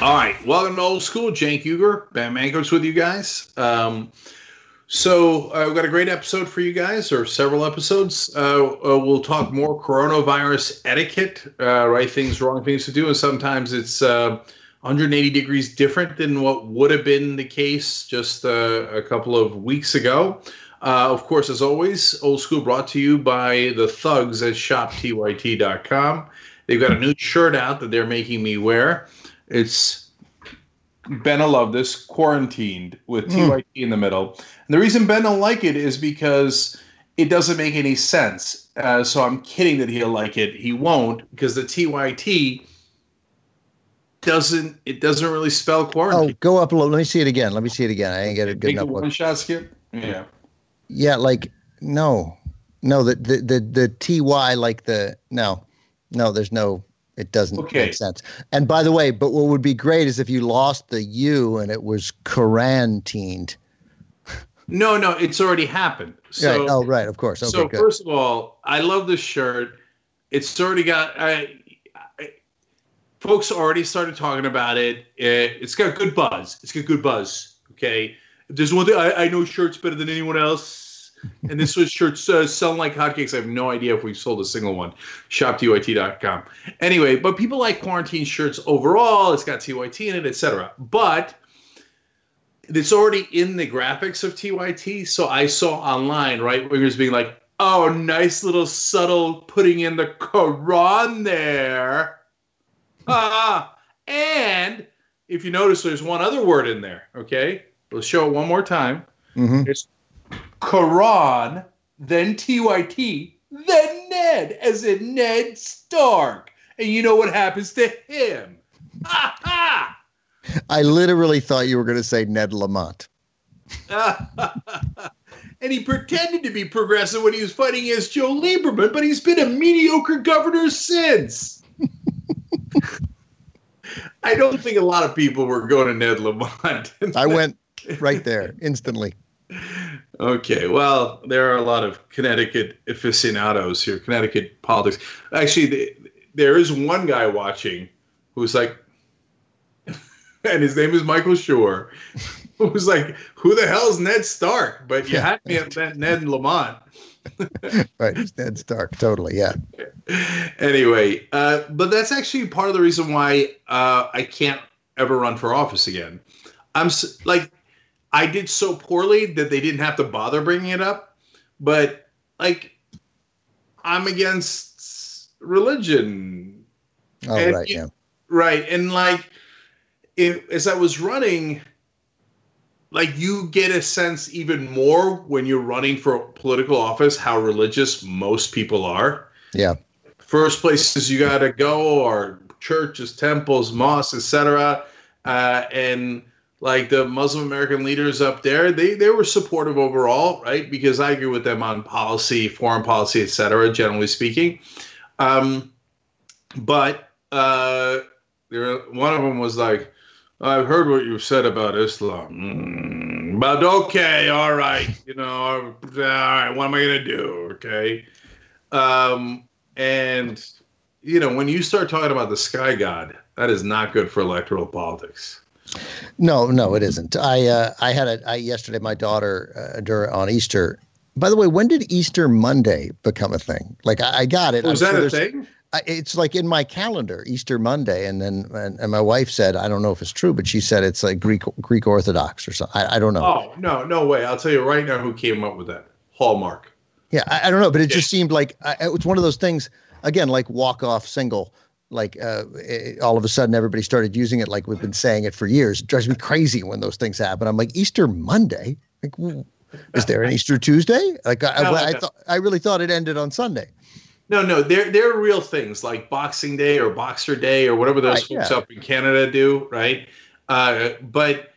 All right, welcome to Old School. Cenk Uygur, Ben Mankiewicz with you guys. Um, so uh, we've got a great episode for you guys, or several episodes. Uh, uh, we'll talk more coronavirus etiquette, uh, right things, wrong things to do, and sometimes it's uh, 180 degrees different than what would have been the case just uh, a couple of weeks ago. of course, as always, Old School brought to you by the thugs at shoptyt.com. They've got a new shirt out that they're making me wear. It's Ben will love this quarantined with TYT in the middle. And the reason Ben don't like it is because it doesn't make any sense. Uh, so I'm kidding that he'll like it. He won't because the TYT doesn't it doesn't really spell quarantine. Oh, go up a little. Let me see it again. Let me see it again. I ain't get it good enough. one look. shot skip. Yeah. Yeah, like no, no. The the the the ty like the no, no. There's no. It doesn't Okay. make sense. And by the way, but what would be great is if you lost the U and it was quarantined. No, no, it's already happened. So right. Oh, right. Of course. Okay. so good. first of all, I love this shirt. It's already got. I, I, folks already started talking about it. Uh, It's got good buzz. It's got good buzz. Okay. If there's one thing I, I know shirts better than anyone else, and this was shirts uh, selling like hotcakes. I have no idea if we've sold a single one. ShopTYT.com. Anyway, but people like quarantine shirts overall. It's got TYT in it, etc. But it's already in the graphics of TYT. So I saw online right wingers being like, "Oh, nice little subtle putting in the Quran there." Ah, and if you notice, there's one other word in there. Okay, we'll show it one more time. Mhm. It's Quran, then TYT, then Ned, as in Ned Stark. And you know what happens to him? Ha ha! I literally thought you were going to say Ned Lamont. and he pretended to be progressive when he was fighting against Joe Lieberman, but he's been a mediocre governor since. I don't think a lot of people were going to Ned Lamont. I went right there instantly. Okay, well, there are a lot of Connecticut aficionados here, Connecticut politics. Actually, th- there is one guy watching who's like, and his name is Michael Shore, who's like, who the hell is Ned Stark? But you had me at Ned- Ned Lamont. Right. It's Ned Stark. Totally. Yeah. anyway, uh, but that's actually part of the reason why uh, I can't ever run for office again. I'm like, I did so poorly that they didn't have to bother bringing it up. But like, I'm against religion, Oh, And right. Yeah. right? And like, if, as I was running, like you get a sense even more when you're running for political office how religious most people are Yeah. first places you got to go are churches, temples, mosques, etc. Uh, and like the Muslim American leaders up there, they they were supportive overall, right? Because I agree with them on policy, foreign policy, etc. Generally speaking, um, but uh, there, one of them was like, "I've heard what you've said about Islam." Mm, but okay, all right, you know, all right, what am I gonna do? Okay, um, and you know, when you start talking about the sky god, that is not good for electoral politics. No, no, it isn't. I uh, I had a I, yesterday. My daughter uh, dur on Easter. By the way, when did Easter Monday become a thing? Like I, I got it. Was I'm that sure a thing? I, it's like in my calendar, Easter Monday, and then and, and my wife said, I don't know if it's true, but she said it's like Greek Greek Orthodox or something. I, I don't know. Oh no, no way! I'll tell you right now who came up with that. Hallmark. Yeah, I, I don't know, but it just seemed like I, it was one of those things. Again, like walk off single. Like uh, it, all of a sudden, everybody started using it. Like we've been saying it for years. It drives me crazy when those things happen. I'm like Easter Monday. Like, is there an Easter Tuesday? Like I, I, I thought I really thought it ended on Sunday. No, no, they're they're real things like Boxing Day or Boxer Day or whatever those Right, folks yeah. up in Canada do, right? Uh, but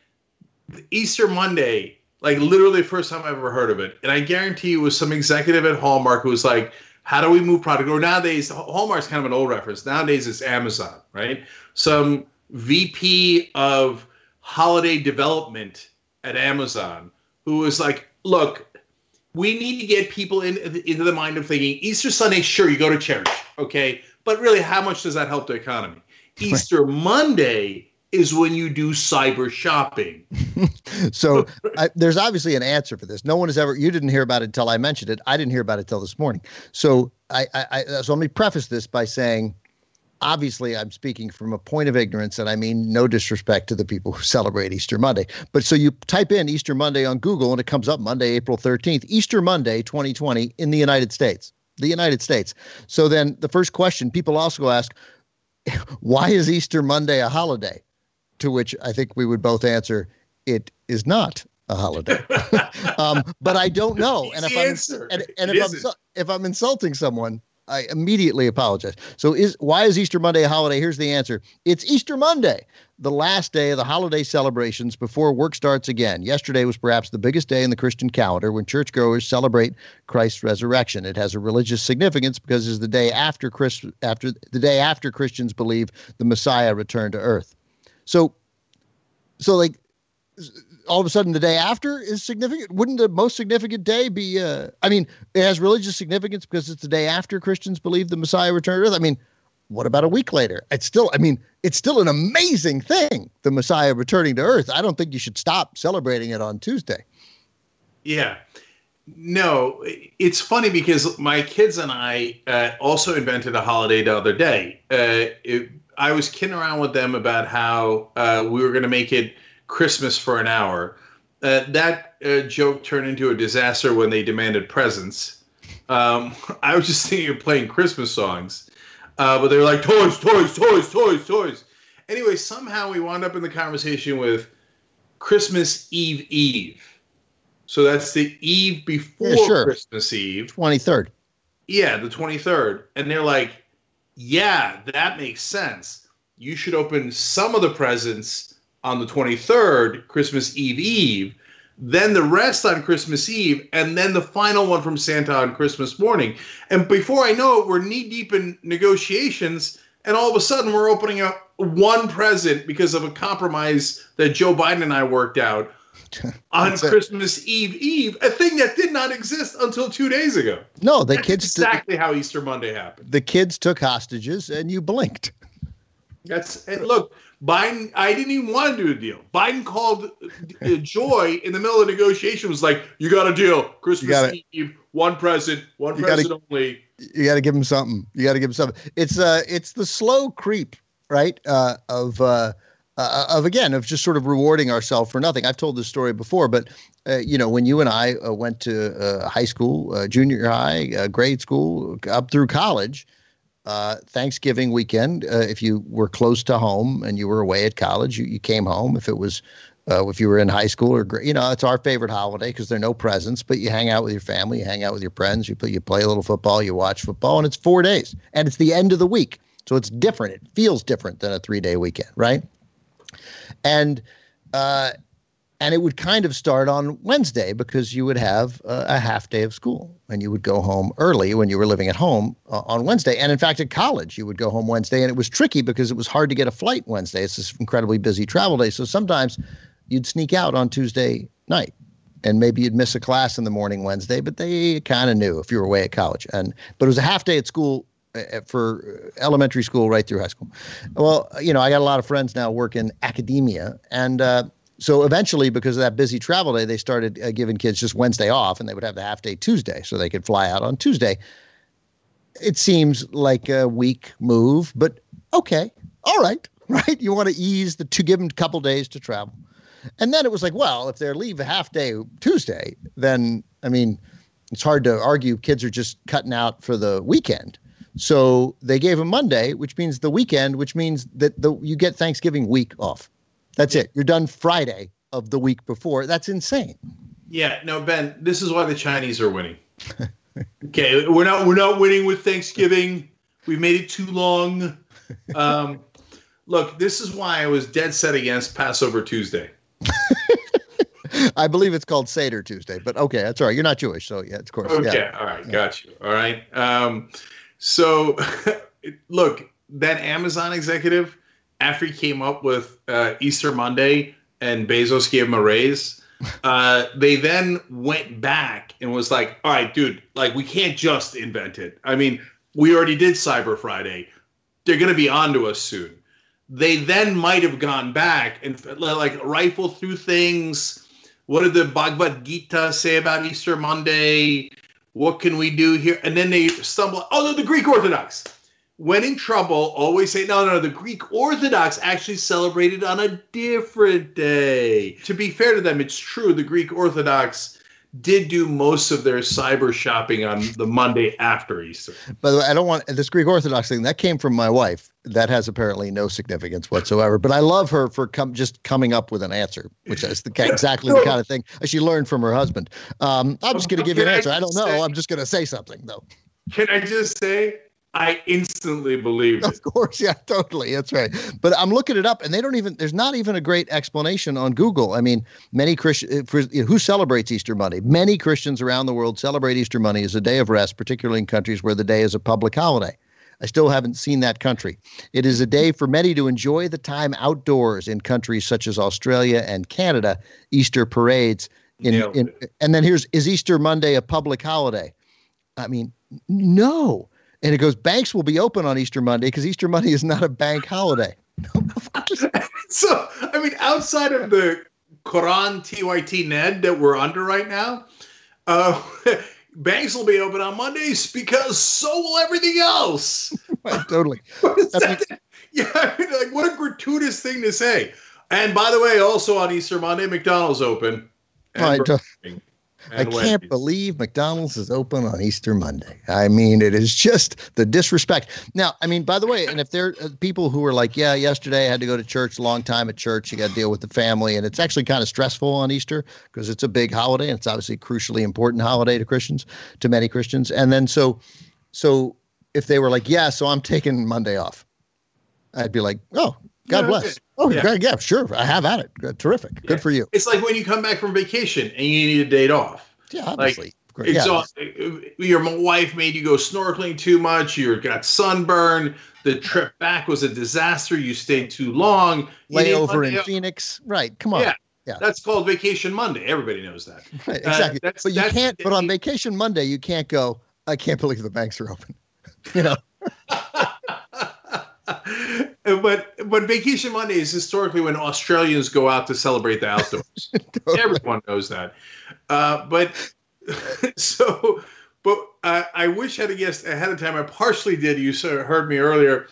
Easter Monday, like literally the first time I ever heard of it, and I guarantee you it was some executive at Hallmark who was like, "How do we move product?" Or nowadays, Hallmark's kind of an old reference. Nowadays, it's Amazon, right? Some VP of holiday development at Amazon who was like, "Look, we need to get people in, into the mind of thinking Easter Sunday, sure, you go to church, okay, but really, how much does that help the economy? Easter Monday is when you do cyber shopping. so I, there's obviously an answer for this. No one has ever. You didn't hear about it until I mentioned it. I didn't hear about it until this morning. So I, I, I so let me preface this by saying obviously I'm speaking from a point of ignorance, and I mean no disrespect to the people who celebrate Easter Monday. But so you type in Easter Monday on Google, and it comes up Monday, April 13th, Easter Monday 2020 in the United States. The United States. So then the first question people also ask, why is Easter Monday a holiday? To which I think we would both answer, it is not a holiday. um, but I don't know. And if I'm and, and if I'm if I'm insulting someone, I immediately apologize. So is why is Easter Monday a holiday? Here's the answer. It's Easter Monday, the last day of the holiday celebrations before work starts again. Yesterday was perhaps the biggest day in the Christian calendar when churchgoers celebrate Christ's resurrection. It has a religious significance because it's the day after Christ, after the day after Christians believe the Messiah returned to earth. So so like all of a sudden the day after is significant. Wouldn't the most significant day be? Uh, I mean, it has religious significance because it's the day after Christians believe the Messiah returned to earth. I mean, what about a week later? It's still, I mean, it's still an amazing thing, the Messiah returning to earth. I don't think you should stop celebrating it on Tuesday. Yeah. No, it's funny because my kids and I uh, also invented a holiday the other day. Uh, it, I was kidding around with them about how uh, we were going to make it Christmas for an hour. Uh, that uh, joke turned into a disaster when they demanded presents. Um, I was just thinking of playing Christmas songs, uh, but they were like toys, toys, toys, toys, toys. Anyway, somehow we wound up in the conversation with Christmas Eve Eve. So that's the eve before yeah, sure. Christmas Eve. 23rd. Yeah, the 23rd. And they're like, yeah, that makes sense. You should open some of the presents on the 23rd, Christmas Eve Eve, then the rest on Christmas Eve, and then the final one from Santa on Christmas morning. And before I know it, we're knee deep in negotiations, and all of a sudden we're opening up one present because of a compromise that Joe Biden and I worked out on Christmas Eve Eve, a thing that did not exist until two days ago. No, the That's kids exactly how Easter Monday happened. The kids took hostages, and you blinked. That's and look, Biden, I didn't even want to do a deal. Biden called uh, Joy in the middle of the negotiation, was like, "You got a deal, Christmas gotta, Eve, one present, one present gotta, only." You got to give him something. You got to give him something. It's uh, it's the slow creep, right? Uh, of uh, uh, of again of just sort of rewarding ourselves for nothing. I've told this story before, but uh, you know, when you and I uh, went to uh, high school, uh, junior high, uh, grade school, up through college, Thanksgiving weekend, if you were close to home and you were away at college, you, you came home. If it was, if you were in high school or, you know, it's our favorite holiday because there are no presents, but you hang out with your family, you hang out with your friends, you, play, you play a little football, you watch football, and it's four days and it's the end of the week. So it's different. It feels different than a three day weekend, right? And, uh, and it would kind of start on Wednesday because you would have a, half day of school and you would go home early when you were living at home uh, on Wednesday. And in fact, at college, you would go home Wednesday, and it was tricky because it was hard to get a flight Wednesday. It's this incredibly busy travel day. So sometimes you'd sneak out on Tuesday night and maybe you'd miss a class in the morning Wednesday, but they kind of knew if you were away at college. And but it was a half day at school for elementary school right through high school. Well, you know, I got a lot of friends now work in academia, and uh, so eventually, because of that busy travel day, they started uh, giving kids just Wednesday off, and they would have the half day Tuesday, so they could fly out on Tuesday. It seems like a weak move, but okay, all right, right? You want to ease the to give them a couple days to travel, and then it was like, well, if they leave a half day Tuesday, then I mean, it's hard to argue kids are just cutting out for the weekend. So they gave them Monday, which means the weekend, which means that the, you get Thanksgiving week off. That's it. You're done Friday of the week before. That's insane. Yeah, no, Ben, this is why the Chinese are winning. okay, we're not we're not winning with Thanksgiving. We've made it too long. Um, look, this is why I was dead set against Passover Tuesday. I believe it's called Seder Tuesday, but okay, that's all right. You're not Jewish, so yeah, of course. Okay, yeah. all right, got you. All right. Um, so, look, that Amazon executive after he came up with uh, Easter Monday and Bezos gave him a raise, uh, they then went back and was like, all right, dude, like we can't just invent it. I mean, we already did Cyber Friday. They're going to be on to us soon. they then might have gone back and like rifle through things. What did the Bhagavad Gita say about Easter Monday? What can we do here? And then they stumble. Oh, no, the Greek Orthodox. When in trouble, always say, no, no, the Greek Orthodox actually celebrated on a different day. To be fair to them, it's true. The Greek Orthodox did do most of their cyber shopping on the Monday after Easter. By the way, I don't want this Greek Orthodox thing that came from my wife. That has apparently no significance whatsoever. But I love her for com- just coming up with an answer, which is the, exactly the kind of thing she learned from her husband. Um, I'm just going to give you an answer. I don't know. I'm just going to say something though. Can I just say I instantly believed. Of course, yeah, totally. That's right. But I'm looking it up, and they don't even. There's not even a great explanation on Google. I mean, many Christians eh, who celebrates Easter Monday. Many Christians around the world celebrate Easter Monday as a day of rest, particularly in countries where the day is a public holiday. I still haven't seen that country. It is a day for many to enjoy the time outdoors in countries such as Australia and Canada. Easter parades. In, in, and then here's is Easter Monday a public holiday? I mean, no. And it goes, banks will be open on Easter Monday because Easter Monday is not a bank holiday. so, I mean, outside of the Quran TYT Ned that we're under right now, uh, banks will be open on Mondays because so will everything else. right, totally. yeah, I mean, like what a gratuitous thing to say. And by the way, also on Easter Monday, McDonald's open. Right. I can't believe McDonald's is open on Easter Monday. I mean, it is just the disrespect. Now, I mean, by the way, and if there are people who are like, yeah, yesterday I had to go to church, long time at church, you got to deal with the family, and it's actually kind of stressful on Easter because it's a big holiday and it's obviously a crucially important holiday to Christians, to many Christians. And then so, so if they were like, yeah, so I'm taking Monday off, I'd be like, oh, God yeah, bless. Oh, yeah. yeah, sure. I have at it. Good, terrific. Yeah. Good for you. It's like when you come back from vacation and you need a date off. Yeah, obviously. Like, yeah. your wife made you go snorkeling too much. You got sunburn. The trip back was a disaster. You stayed too long. You Layover in Phoenix. Right. Come on. Yeah. Yeah. That's called Vacation Monday. Everybody knows that. Right, exactly. Uh, but you can't. But on Vacation Monday, you can't go. I can't believe the banks are open. You know. but but Vacation Monday is historically when Australians go out to celebrate the outdoors. totally. Everyone knows that. Uh, but so, but uh, I wish I had a guessed ahead of time. I partially did. You heard me earlier,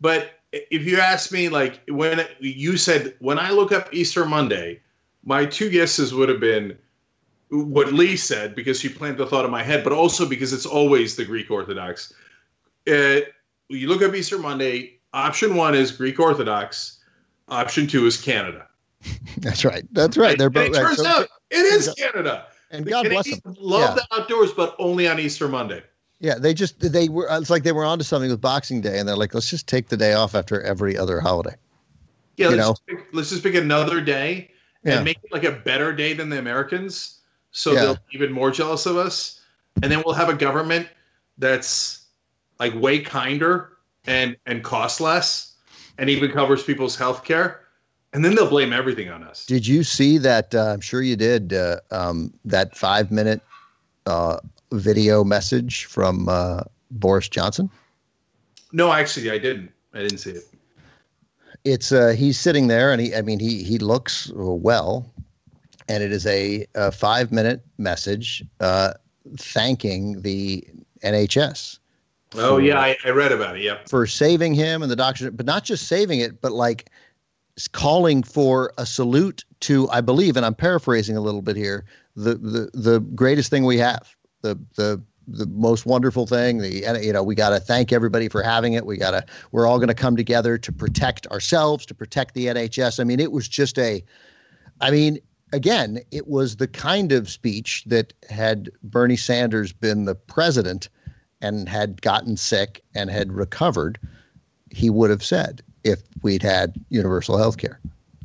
but if you asked me, like when you said when I look up Easter Monday, my two guesses would have been what Lee said because she planted the thought in my head, but also because it's always the Greek Orthodox. Uh, you look up Easter Monday, Option one is Greek Orthodox. Option two is Canada. That's right. That's right. They're both. It turns so, out it is Canada. And the God Canadians bless them. Love yeah. the outdoors, but only on Easter Monday. Yeah, they just they were. It's like they were onto something with Boxing Day, and they're like, let's just take the day off after every other holiday. Yeah, let's, just pick, let's just pick another day and yeah. make it like a better day than the Americans, so yeah. they'll be even more jealous of us. And then we'll have a government that's like way kinder and and costs less and even covers people's health care and then they'll blame everything on us. Did you see that uh, i'm sure you did uh, um, that five minute uh, video message from uh, boris johnson? No actually i didn't. I didn't see it. It's uh, he's sitting there and he i mean he he looks well and it is a, a five minute message uh, thanking the nhs Oh yeah, I, I read about it. Yep. For saving him and the doctor, but not just saving it, but like calling for a salute to, I believe, and I'm paraphrasing a little bit here, the the the greatest thing we have, the the the most wonderful thing. The you know we got to thank everybody for having it. We got to we're all going to come together to protect ourselves, to protect the NHS. I mean, it was just a, I mean, again, it was the kind of speech that had Bernie Sanders been the president and had gotten sick and had recovered, he would have said if we'd had universal health care.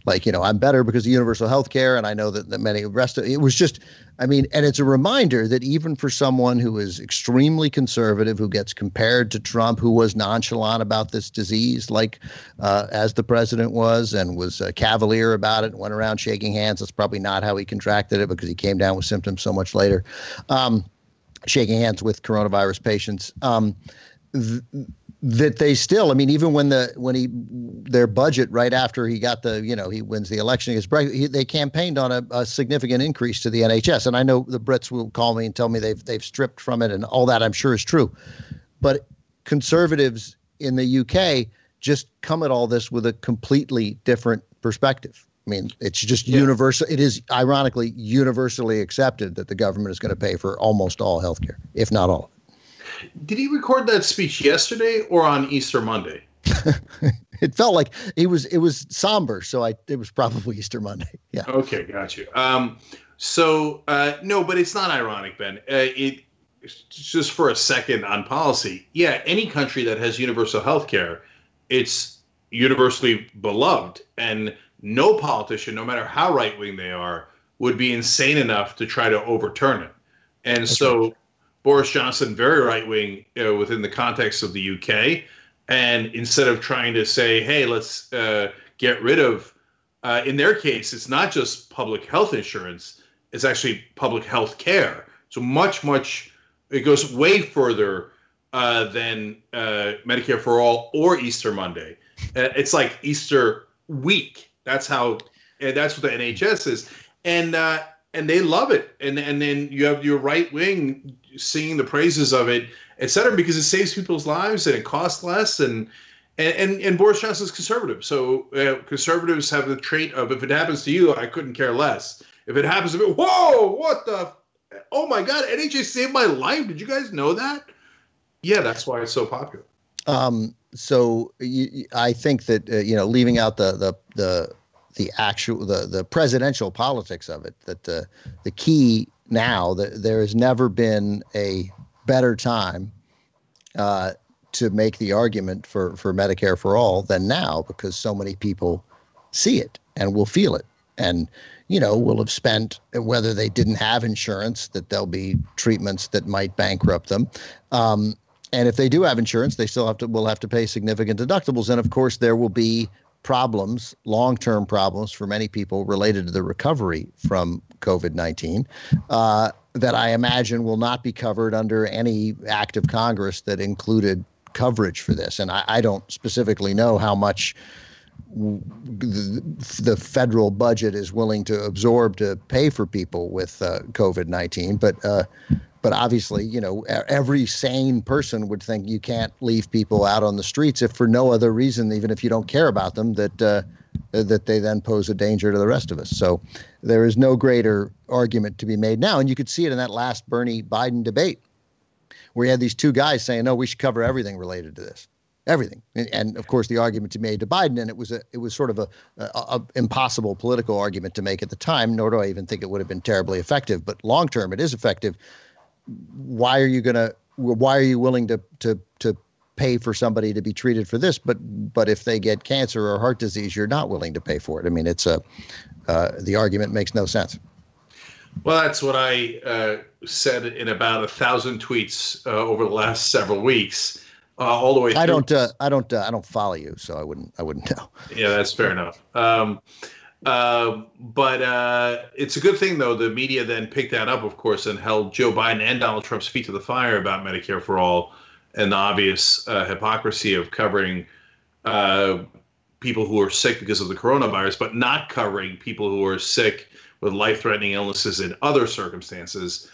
Like, you know, I'm better because of universal health care. And I know that, that many rest of it was just, I mean, and it's a reminder that even for someone who is extremely conservative, who gets compared to Trump, who was nonchalant about this disease, like uh, as the president was, and was uh, cavalier about it, and went around shaking hands. That's probably not how he contracted it because he came down with symptoms so much later. Um, shaking hands with coronavirus patients. Um, th- that they still, I mean, even when the when he their budget right after he got the you know he wins the election. He, they campaigned on a, a, significant increase to the NHS, and I know the Brits will call me and tell me they've they've stripped from it, and all that I'm sure is true, but conservatives in the UK just come at all this with a completely different perspective. I mean, it's just yeah. universal. It is ironically universally accepted that the government is going to pay for almost all healthcare, if not all of it. Did he record that speech yesterday or on Easter Monday? it felt like it was it was somber, so I it was probably Easter Monday. Yeah. Okay, got you. Um, so uh, no, but it's not ironic, Ben. Uh, it just for a second on policy. Yeah, any country that has universal health care, it's universally beloved, and no politician, no matter how right wing they are, would be insane enough to try to overturn it. And That's so right. Boris Johnson, very right wing uh, within the context of the UK, and instead of trying to say, hey, let's uh, get rid of, uh, in their case, it's not just public health insurance, it's actually public health care. So much, much, it goes way further uh, than uh, Medicare for All or Easter Monday. Uh, it's like Easter week. That's how, that's what the NHS is. And, uh, and they love it. And, and then you have your right wing singing the praises of it etc. Because it saves people's lives and it costs less and. And, and, and Boris Johnson's conservative. So uh, conservatives have the trait of if it happens to you, I couldn't care less. If it happens to me, whoa, what the? Oh my God, NHS saved my life. Did you guys know that? Yeah, that's why it's so popular. Um, so you, I think that uh, you know, leaving out the the the the actual the the presidential politics of it, that the the key now that there has never been a better time uh, to make the argument for, for Medicare for all than now because so many people see it and will feel it. And, you know, will have spent, whether they didn't have insurance, that there'll be treatments that might bankrupt them. Um, and if they do have insurance, they still have to will have to pay significant deductibles. And of course, there will be problems, long term problems for many people related to the recovery from COVID 19. Uh, that I imagine will not be covered under any act of Congress that included coverage for this. And I, I don't specifically know how much the, the, federal budget is willing to absorb to pay for people with uh, COVID 19. But uh, but obviously, you know, every sane person would think you can't leave people out on the streets if for no other reason, even if you don't care about them, that uh, that they then pose a danger to the rest of us. So there is no greater argument to be made now. And you could see it in that last Bernie Biden debate where you had these two guys saying, no, we should cover everything related to this. Everything, and, and of course, the argument to made to Biden, and it was a, it was sort of a, a, a impossible political argument to make at the time. Nor do I even think it would have been terribly effective. But long term, it is effective. Why are you gonna? Why are you willing to to to pay for somebody to be treated for this, but but if they get cancer or heart disease, you're not willing to pay for it. I mean, it's a uh, the argument makes no sense. Well, that's what I uh, said in about a thousand tweets uh, over the last several weeks, uh, all the way. Through. I don't. Uh, I don't. Uh, I don't follow you, so I wouldn't. I wouldn't know. Yeah, that's fair enough. Um, uh, but uh, it's a good thing, though. The media then picked that up, of course, and held Joe Biden and Donald Trump's feet to the fire about Medicare for all and the obvious uh, hypocrisy of covering uh, people who are sick because of the coronavirus, but not covering people who are sick with life threatening illnesses in other circumstances.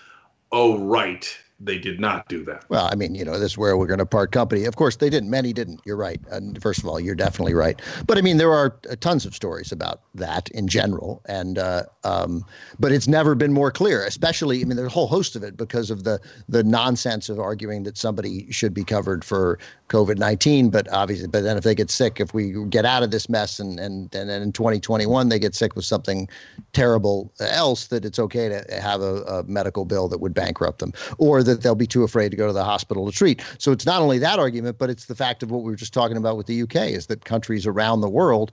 Oh, right they did not do that. Well, I mean, you know, this is where we're going to part company. Of course, they didn't. Many didn't. You're right. And first of all, you're definitely right. But I mean, there are uh, tons of stories about that in general, and uh, um, but it's never been more clear. Especially, I mean, there's a whole host of it because of the the nonsense of arguing that somebody should be covered for COVID nineteen. But obviously, but then if they get sick, if we get out of this mess, and and and then in 2021 they get sick with something terrible else, that it's okay to have a, a medical bill that would bankrupt them, or that they'll be too afraid to go to the hospital to treat. So it's not only that argument, but it's the fact of what we were just talking about with the UK is that countries around the world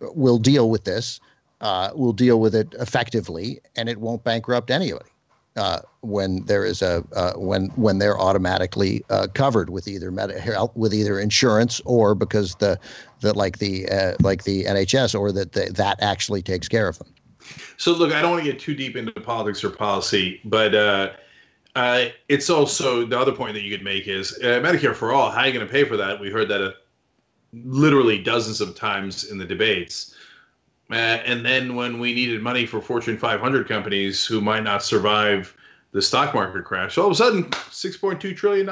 will deal with this, uh, will deal with it effectively, and it won't bankrupt anybody. Uh, when there is a uh, when when they're automatically uh, covered with either med- with either insurance or because the the like the uh, like the NHS or that the, that actually takes care of them. So look, I don't want to get too deep into politics or policy, but uh, uh, it's also the other point that you could make is uh, Medicare for all. How are you going to pay for that? We heard that a literally dozens of times in the debates. Uh, and then when we needed money for Fortune 500 companies who might not survive the stock market crash, all of a sudden, $6.2 trillion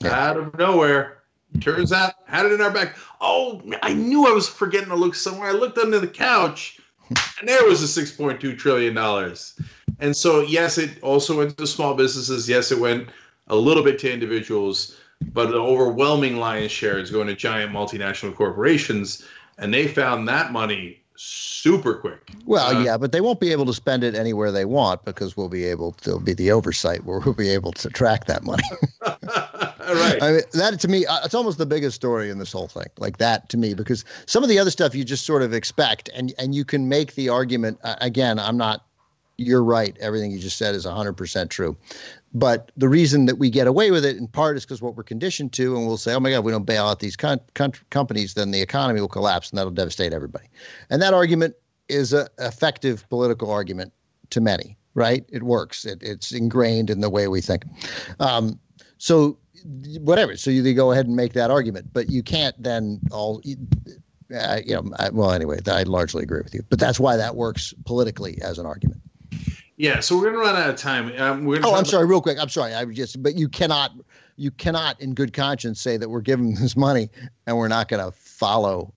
yeah. out of nowhere. Turns out, had it in our back. Oh, I knew I was forgetting to look somewhere. I looked under the couch, and there was a $6.2 trillion. And so, yes, it also went to small businesses. Yes, it went a little bit to individuals, but the overwhelming lion's share is going to giant multinational corporations and they found that money super quick. Well, uh, yeah, but they won't be able to spend it anywhere they want because we'll be able to there'll be the oversight where we'll be able to track that money. right. I mean, that to me, uh, it's almost the biggest story in this whole thing. Like that to me, because some of the other stuff you just sort of expect, and and you can make the argument. Uh, again, I'm not. You're right. Everything you just said is 100% true. But the reason that we get away with it in part is because what we're conditioned to, and we'll say, oh my God, we don't bail out these con- con- companies, then the economy will collapse and that'll devastate everybody. And that argument is an effective political argument to many, right? It works, it, it's ingrained in the way we think. Um, so, whatever. So, you go ahead and make that argument, but you can't then all. Uh, you know, I, well, anyway, I largely agree with you, but that's why that works politically as an argument. Yeah, so we're gonna run out of time. Um, we're oh, I'm sorry, real quick. I'm sorry. I just, but you cannot, you cannot, in good conscience, say that we're giving this money and we're not going to follow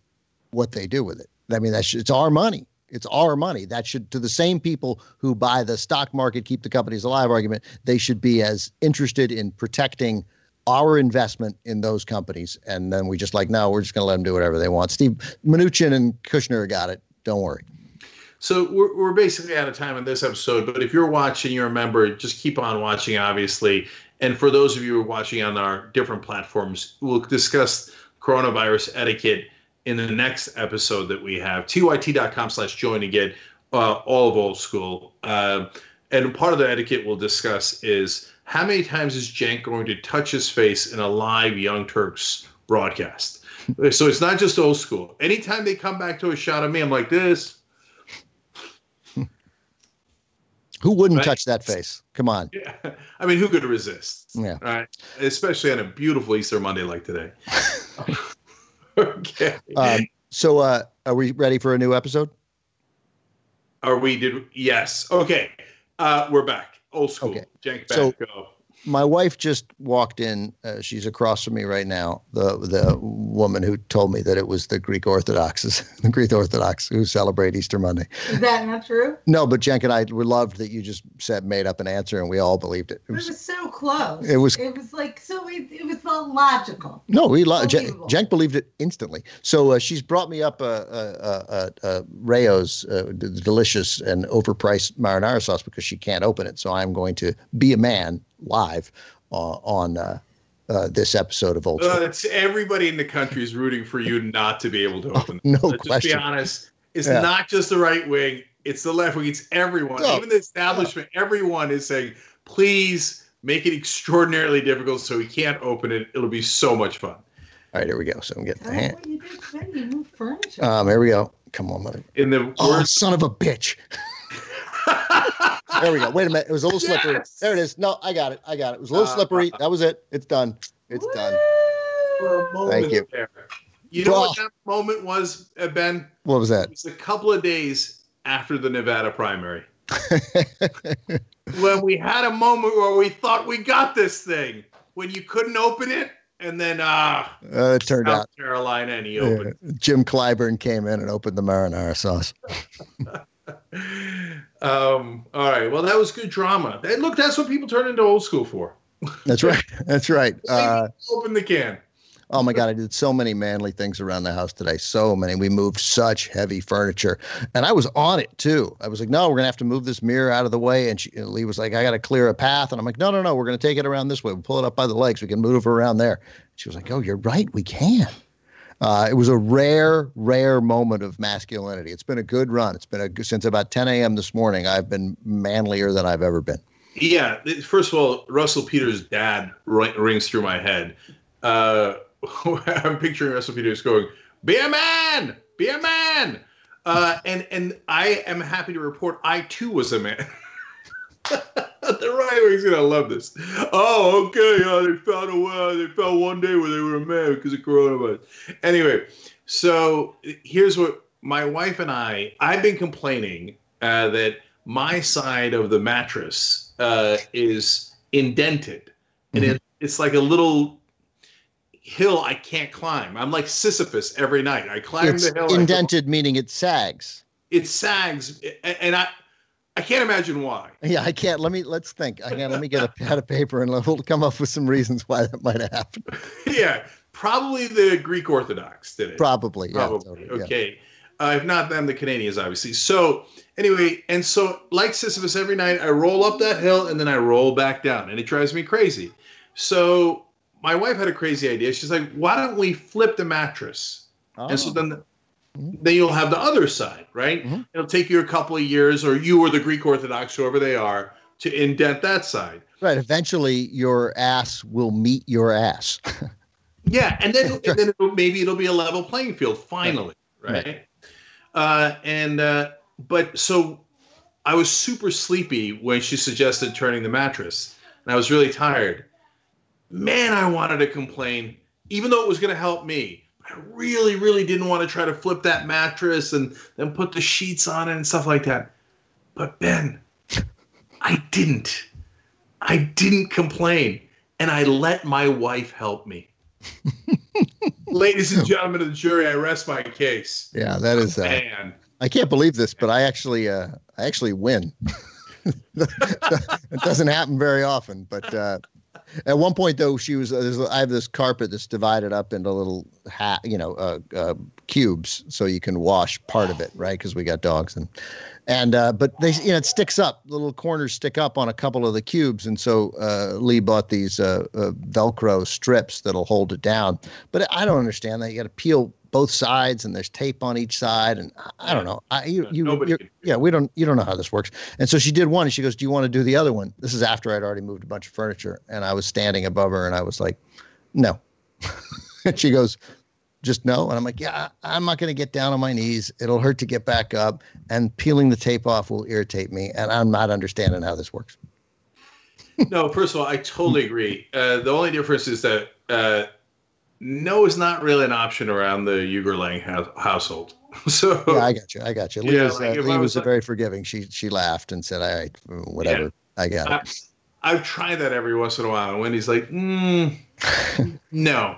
what they do with it. I mean, that's it's our money. It's our money. That should, to the same people who buy the stock market, keep the companies alive argument, they should be as interested in protecting our investment in those companies. And then we just like, no, we're just going to let them do whatever they want. Steve Mnuchin and Kushner got it. Don't worry. So we're, we're basically out of time on this episode, but if you're watching, you're a member, just keep on watching, obviously. And for those of you who are watching on our different platforms, we'll discuss coronavirus etiquette in the next episode that we have. tyt.com slash join to get uh, all of old school. Uh, and part of the etiquette we'll discuss is how many times is Cenk going to touch his face in a live Young Turks broadcast? so it's not just old school. Anytime they come back to a shot of me, I'm like this Who wouldn't right? touch that face? Come on. Yeah. I mean, who could resist? Yeah. Right. Especially on a beautiful Easter Monday like today. okay. Um, so, uh, are we ready for a new episode? Are we? Did yes? Okay. Uh, we're back. Old school. Okay. Cenk back. So, go my wife just walked in. Uh, she's across from me right now. The the woman who told me that it was the Greek Orthodoxes, the Greek Orthodox who celebrate Easter Monday. Is that not true? No, but Cenk and I we loved that you just said made up an answer and we all believed it. It was, it was so close. It was. It was like so. It, it was logical. No, we lo- Cenk, Cenk believed it instantly. So uh, she's brought me up a, a, a, a Rao's uh, delicious and overpriced marinara sauce because she can't open it. So I'm going to be a man live uh, on uh, uh, this episode of Old School. it's everybody in the country is rooting for you not to be able to open. no Let's question. Just be honest. It's yeah. not just the right wing. It's the left wing. It's everyone. Even the establishment. Everyone is saying, please make it extraordinarily difficult so we can't open it. It'll be so much fun. All right, here we go. So I'm getting the hand. You did You moved furniture. Um, here we go. Come on, mother. In the oh, son of a bitch. There we go. Wait a minute. It was a little slippery. There it is. No, I got it. I got it. It was a little uh, slippery. That was it. It's done. It's Woo! done. Thank you. There. You know oh. what that moment was, uh, Ben? What was that? It was a couple of days after the Nevada primary. when we had a moment where we thought we got this thing, when you couldn't open it, and then ah, uh, it turned South out Carolina, and he opened. Yeah. Jim Clyburn came in and opened the marinara sauce. um, all right. Well, that was good drama. That, look, that's what people turn into old school for. That's right. That's right. Uh, open the can. Oh my God, I did so many manly things around the house today. So many. We moved such heavy furniture. And I was on it too. I was like, no, we're going to have to move this mirror out of the way. And, she, and Lee was like, I got to clear a path. And I'm like, no, no, no, we're going to take it around this way. We'll pull it up by the legs. We can move around there. She was like, oh, you're right. We can. Uh, it was a rare, rare moment of masculinity. It's been a good run. It's been a since about 10 a.m. this morning. I've been manlier than I've ever been. Yeah. First of all, Russell Peters' dad rings through my head. Uh, I'm picturing Russell Peters going, "Be a man, be a man," uh, and and I am happy to report I too was a man. the right wing's gonna love this. Oh, okay. Uh, they found a way. They found one day where they were mad because of coronavirus. Anyway, so here's what my wife and I. I've been complaining uh, that my side of the mattress uh, is indented, and Mhm. it, it's like a little hill I can't climb. I'm like Sisyphus every night. I climb It's the hill. Indented, meaning it sags. it sags, and I I can't imagine why. Yeah, I can't. Let me let's think. Again, let me get a pad of paper and we'll come up with some reasons why that might have happened. yeah, probably the Greek Orthodox did it. Probably. Yeah, Probably. totally, yeah. Okay. Uh, if not them, the Canadians, obviously. So anyway, and so like Sisyphus, every night I roll up that hill and then I roll back down, and it drives me crazy. So my wife had a crazy idea. She's like, "Why don't we flip the mattress?" And so Oh. then. Then you'll have the other side, right? Mhm. It'll take you a couple of years, or you or the Greek Orthodox, whoever they are, to indent that side. Right. Eventually, your ass will meet your ass. Yeah, and then and then it'll, maybe it'll be a level playing field finally, right? Right. Uh, and uh, but so I was super sleepy when she suggested turning the mattress, and I was really tired. Man, I wanted to complain, even though it was going to help me. I really, really didn't want to try to flip that mattress and then put the sheets on it and stuff like that. But Ben, I didn't. I didn't complain, and I let my wife help me. Ladies and gentlemen of the jury, I rest my case. yeah, that is. Uh, Man, I can't believe this, but I actually, uh, I actually win. it doesn't happen very often, but uh, at one point though, she was. Uh, I have this carpet that's divided up into little hat, you know, uh, uh, cubes, so you can wash part of it, right? Because we got dogs and and uh, but they, you know, it sticks up. Little corners stick up on a couple of the cubes, and so uh, Lee bought these uh, Velcro strips that'll hold it down. But I don't understand that. You got to peel both sides, and there's tape on each side, and I, I don't know. I you you Nobody you're- do yeah, we don't you don't know how this works. And so she did one, and she goes, "Do you want to do the other one?" This is after I'd already moved a bunch of furniture, and I was standing above her, and I was like, "No," and she goes. Just no, and I'm like, yeah, I'm not going to get down on my knees. It'll hurt to get back up, and peeling the tape off will irritate me, and I'm not understanding how this works. no. First of all, I totally agree. Uh, the only difference is that uh, no is not really an option around the Uygur Lang house- household. So Yeah, I got you. I got you. Lee Yeah, was, like uh, Lee was was very forgiving. She she laughed and said, "All right, whatever. I got it." I, I've tried that every once in a while, and Wendy's like, mm, no.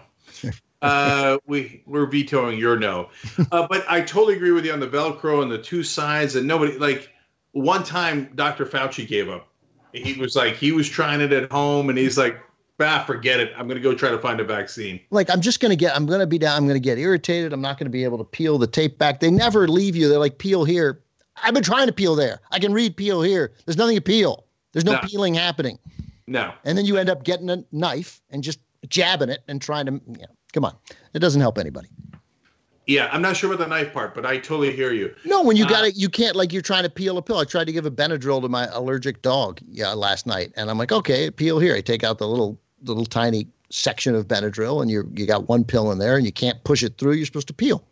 Uh, we we're vetoing your no, uh, but I totally agree with you on the Velcro and the two sides. And nobody like one time Dr. Fauci gave up. He was like he was trying it at home, and he's like, bah, forget it. I'm gonna go try to find a vaccine. like I'm just gonna get I'm gonna be down I'm gonna get irritated. I'm not gonna be able to peel the tape back. They never leave you. They're like peel here. I've been trying to peel there. I can read peel here. There's nothing to peel. There's no No. peeling happening. No, and then you end up getting a knife and just jabbing it and trying to you know, come on. It doesn't help anybody yeah, I'm not sure about the knife part, but I totally hear you. no when you Uh, got it you can't like you're trying to peel a pill. I tried to give a Benadryl to my allergic dog yeah last night and I'm like okay peel here. I take out the little little tiny section of Benadryl and you you got one pill in there and you can't push it through. You're supposed to peel.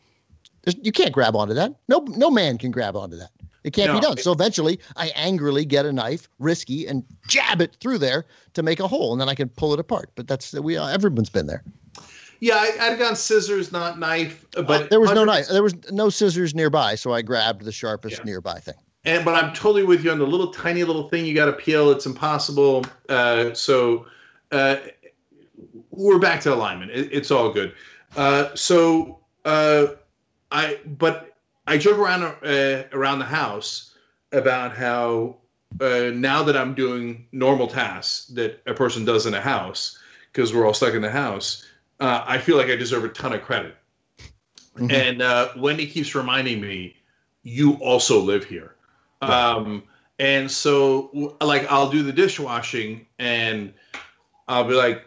There's, you can't grab onto that. No no man can grab onto that. It can't be done. It- so eventually I angrily get a knife risky and jab it through there to make a hole and then I can pull it apart. But that's we uh, everyone's been there Yeah, I, I'd gone scissors, not knife, but there was no knife there was no scissors nearby so I grabbed the sharpest Yeah. nearby thing And but I'm totally with you on the little tiny little thing you got to peel. It's impossible. Uh, so uh, we're back to alignment. It, it's all good. Uh, so uh, I but I joke around uh, around the house about how uh, now that I'm doing normal tasks that a person does in a house because we're all stuck in the house, uh, I feel like I deserve a ton of credit. Mhm. And uh, Wendy keeps reminding me, you also live here. Um, and so, like, I'll do the dishwashing and I'll be like,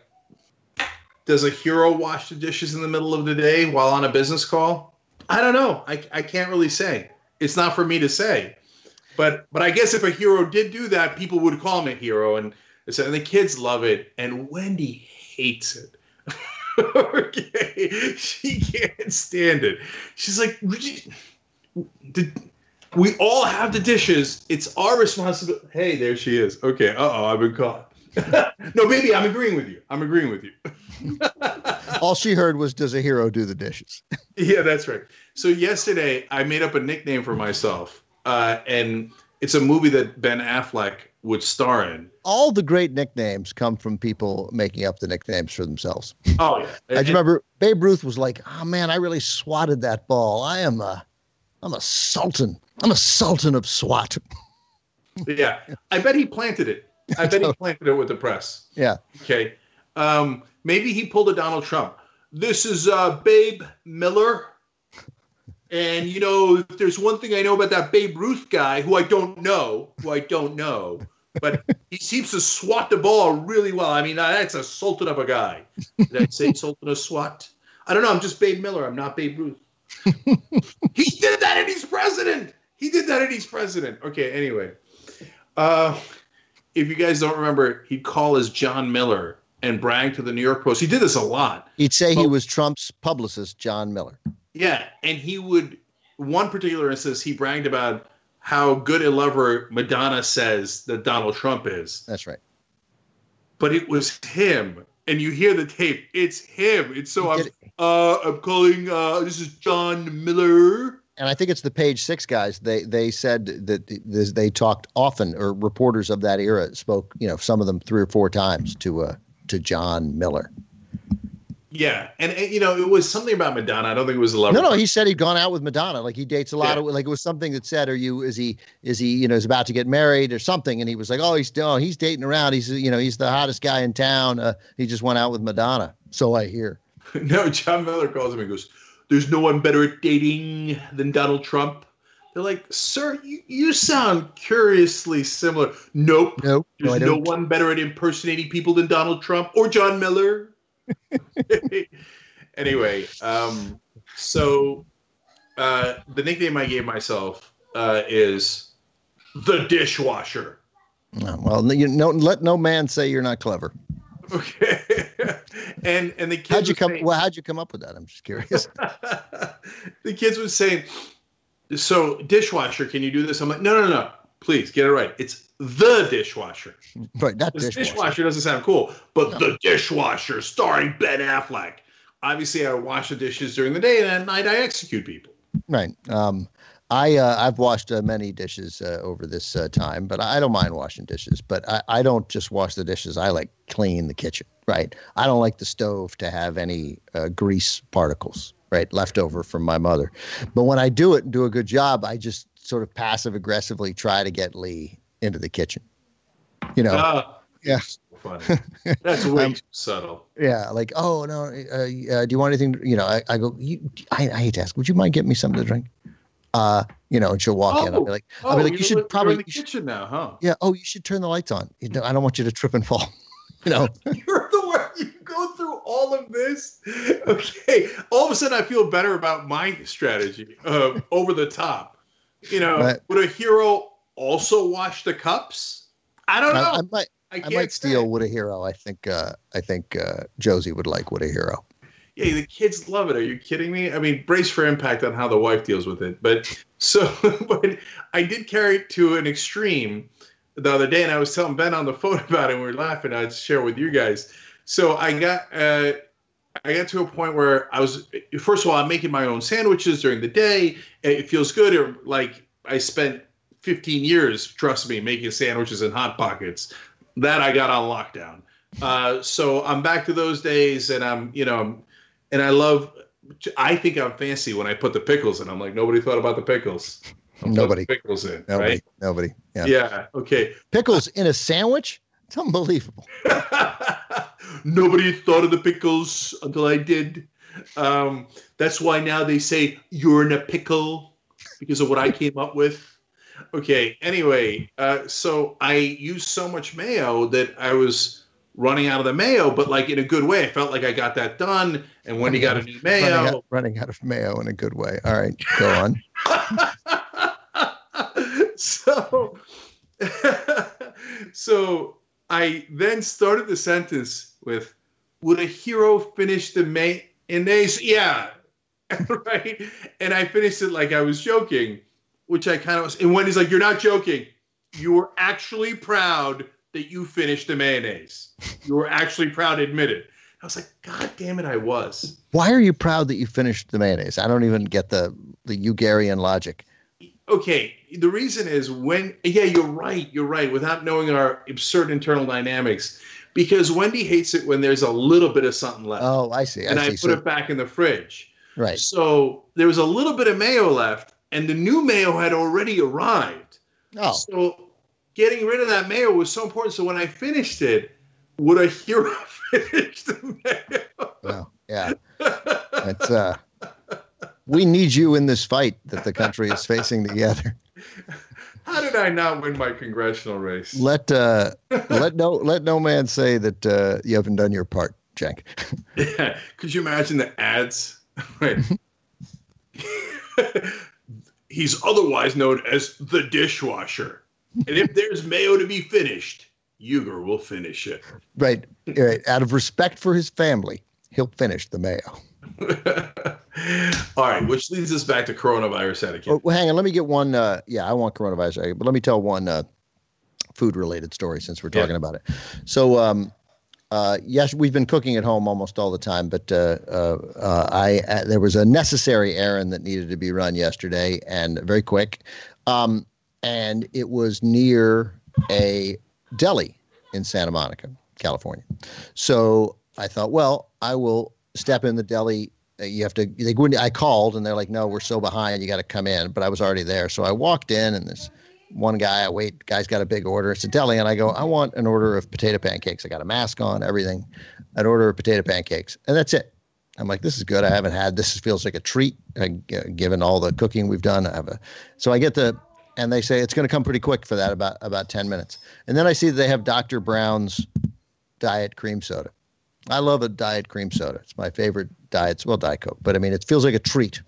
does a hero wash the dishes in the middle of the day while on a business call? I don't know. I, I can't really say. It's not for me to say. But but I guess if a hero did do that, people would call him a hero, and and the kids love it, and Wendy hates it. okay, she can't stand it. She's like, "Would you- did We all have the dishes. It's our responsibility. Hey, there she is. Okay. Uh oh, I've been caught. no, baby, I'm agreeing with you. I'm agreeing with you. All she heard was, "Does a hero do the dishes?" yeah, that's right. So yesterday, I made up a nickname for myself, uh, and it's a movie that Ben Affleck would star in. All the great nicknames come from people making up the nicknames for themselves. Oh yeah, I remember Babe Ruth was like, "Oh man, I really swatted that ball. I am a, I'm a sultan. I'm a sultan of SWAT." yeah, I bet he planted it. I bet he planted it with the press. Yeah. Okay. Um, maybe he pulled a Donald Trump. This is uh, Babe Miller. And you know, if there's one thing I know about that Babe Ruth guy, who I don't know, who I don't know, but he seems to swat the ball really well. I mean, that's a sultan of a guy. Did I say sultan of SWAT? I don't know. I'm just Babe Miller. I'm not Babe Ruth. he did that and he's president. He did that and he's president. Okay. Anyway, uh, if you guys don't remember, he'd call as John Miller and brag to the New York Post. He did this a lot. He'd say he was Trump's publicist, John Miller. Yeah, and he would one particular instance he bragged about how good a lover Madonna says that Donald Trump is. That's right. But it was him, and you hear the tape. It's him. It's so I'm uh, I'm calling. Uh, this is John Miller. And I think it's the Page Six guys. They they said that they talked often, or reporters of that era spoke. You know, some of them three or four times to uh, to John Miller. Yeah, and, and, you know it was something about Madonna. I don't think it was a love. No, no, he said he'd gone out with Madonna. Like he dates a lot yeah. of like it was something that said, "Are you? Is he? Is he? You know, is about to get married or something?" And he was like, "Oh, he's oh, he's dating around. He's you know he's the hottest guy in town. Uh, he just went out with Madonna." So I hear. no, John Miller calls him and goes, "There's no one better at dating than Donald Trump." They're like, "Sir, you, you sound curiously similar." Nope. Nope. There's no, no one better at impersonating people than Donald Trump or John Miller. anyway, um, so uh, the nickname I gave myself uh, is the dishwasher. Oh, well, you no, let no man say you're not clever. Okay. and and the kids how'd you come? Saying, well, how'd you come up with that? I'm just curious. the kids would say, "So dishwasher, can you do this?" I'm like, "No, no, no, please get it right. It's the dishwasher. Right, that dishwasher. dishwasher. doesn't sound cool, but no. the dishwasher starring Ben Affleck. Obviously, I wash the dishes during the day, and at night I execute people. Right. Um, I uh, I've washed uh, many dishes uh, over this uh, time, but I don't mind washing dishes. But I, I don't just wash the dishes. I like clean the kitchen. Right. I don't like the stove to have any uh, grease particles. Right, left over from my mother. But when I do it and do a good job, I just sort of passive aggressively try to get Lee into the kitchen. You know. Uh, yeah. Funny. That's way um, too subtle. Yeah, like oh no, uh, uh, do you want anything? You know, I, I go. You, I, I hate to ask. Would you mind getting me something to drink? Uh, you know, and she'll walk oh, in. I'll be like, oh, I'll be like, you should probably in the kitchen should, now, huh? Yeah. Oh, you should turn the lights on. You know, I don't want you to trip and fall. you know. You're the one. You go through all of this. Okay. All of a sudden, I feel better about my strategy. Uh, over the top. You know, right. would a hero also wash the cups? I don't know. I, I might. I, I might steal What a Hero. I think. Uh, I think uh, Josie would like What a Hero. Yeah, the kids love it. Are you kidding me? I mean, brace for impact on how the wife deals with it. But so, but I did carry it to an extreme the other day, and I was telling Ben on the phone about it. and We were laughing. I'd share with you guys. So I got. Uh, I got to a point where I was first of all I'm making my own sandwiches during the day. It feels good. Or like I spent 15 years, trust me, making sandwiches and hot pockets. That I got on lockdown. Uh, so I'm back to those days, and I'm, you know, and I love. I think I'm fancy when I put the pickles in. I'm like, nobody thought about the pickles. nobody pickles in, nobody, right? Nobody. Yeah. Yeah. Okay. Pickles in a sandwich. It's unbelievable. nobody thought of the pickles until I did. Um, that's why now they say you're in a pickle because of what I came up with. Okay. Anyway, uh, so I used so much mayo that I was running out of the mayo, but like in a good way. I felt like I got that done. And when you got a new mayo, running out, running out of mayo in a good way. All right, go on. so, so I then started the sentence with, "Would a hero finish the may?" And they, yeah, right. And I finished it like I was joking which I kind of was. And Wendy's like, "You're not joking. You were actually proud that you finished the mayonnaise. You were actually proud admit it." I was like, "God damn it, I was." Why are you proud that you finished the mayonnaise? I don't even get the the Hugarian logic. Okay, the reason is when yeah, you're right. You're right. Without knowing our absurd internal dynamics, because Wendy hates it when there's a little bit of something left. Oh, I see. I and I, put So- it back in the fridge. right. So there was a little bit of mayo left, and the new mayo had already arrived. Oh, So getting rid of that mayo was so important. So when I finished it, would a hero finish the mayo? well, yeah. It's uh, we need you in this fight that the country is facing together. How did I not win my congressional race? Let uh, let no let no man say that uh, you haven't done your part, Cenk. Yeah. Could you imagine the ads? Right. He's otherwise known as the dishwasher. And if there's mayo to be finished, Uygur will finish it. Right, right. Out of respect for his family, he'll finish the mayo. All right, which leads us back to coronavirus etiquette. Oh, well, hang on. Let me get one. Uh, yeah, I want coronavirus, but let me tell one uh, food-related story since we're Yeah. talking about it. So, um, uh, yes, we've been cooking at home almost all the time, but uh, uh, uh, I uh, there was a necessary errand that needed to be run yesterday, and very quick, um, and it was near a deli in Santa Monica, California. So I thought, well, I will step in the deli. Uh, You have to. They wouldn't. I called, and they're like, "No, we're so behind. You got to come in." But I was already there, so I walked in, and this one guy. I wait. Guy's got a big order. It's a deli, and I go, "I want an order of potato pancakes." I got a mask on, everything. An order of potato pancakes, and that's it. I'm like, "This is good. I haven't had this. Feels like a treat, uh, given all the cooking we've done." I have a. So I get the, and they say it's going to come pretty quick for that, about about ten minutes. And then I see they have Dr. Brown's diet cream soda. I love a diet cream soda. It's my favorite diet. Well, Diet Coke, but I mean, it feels like a treat.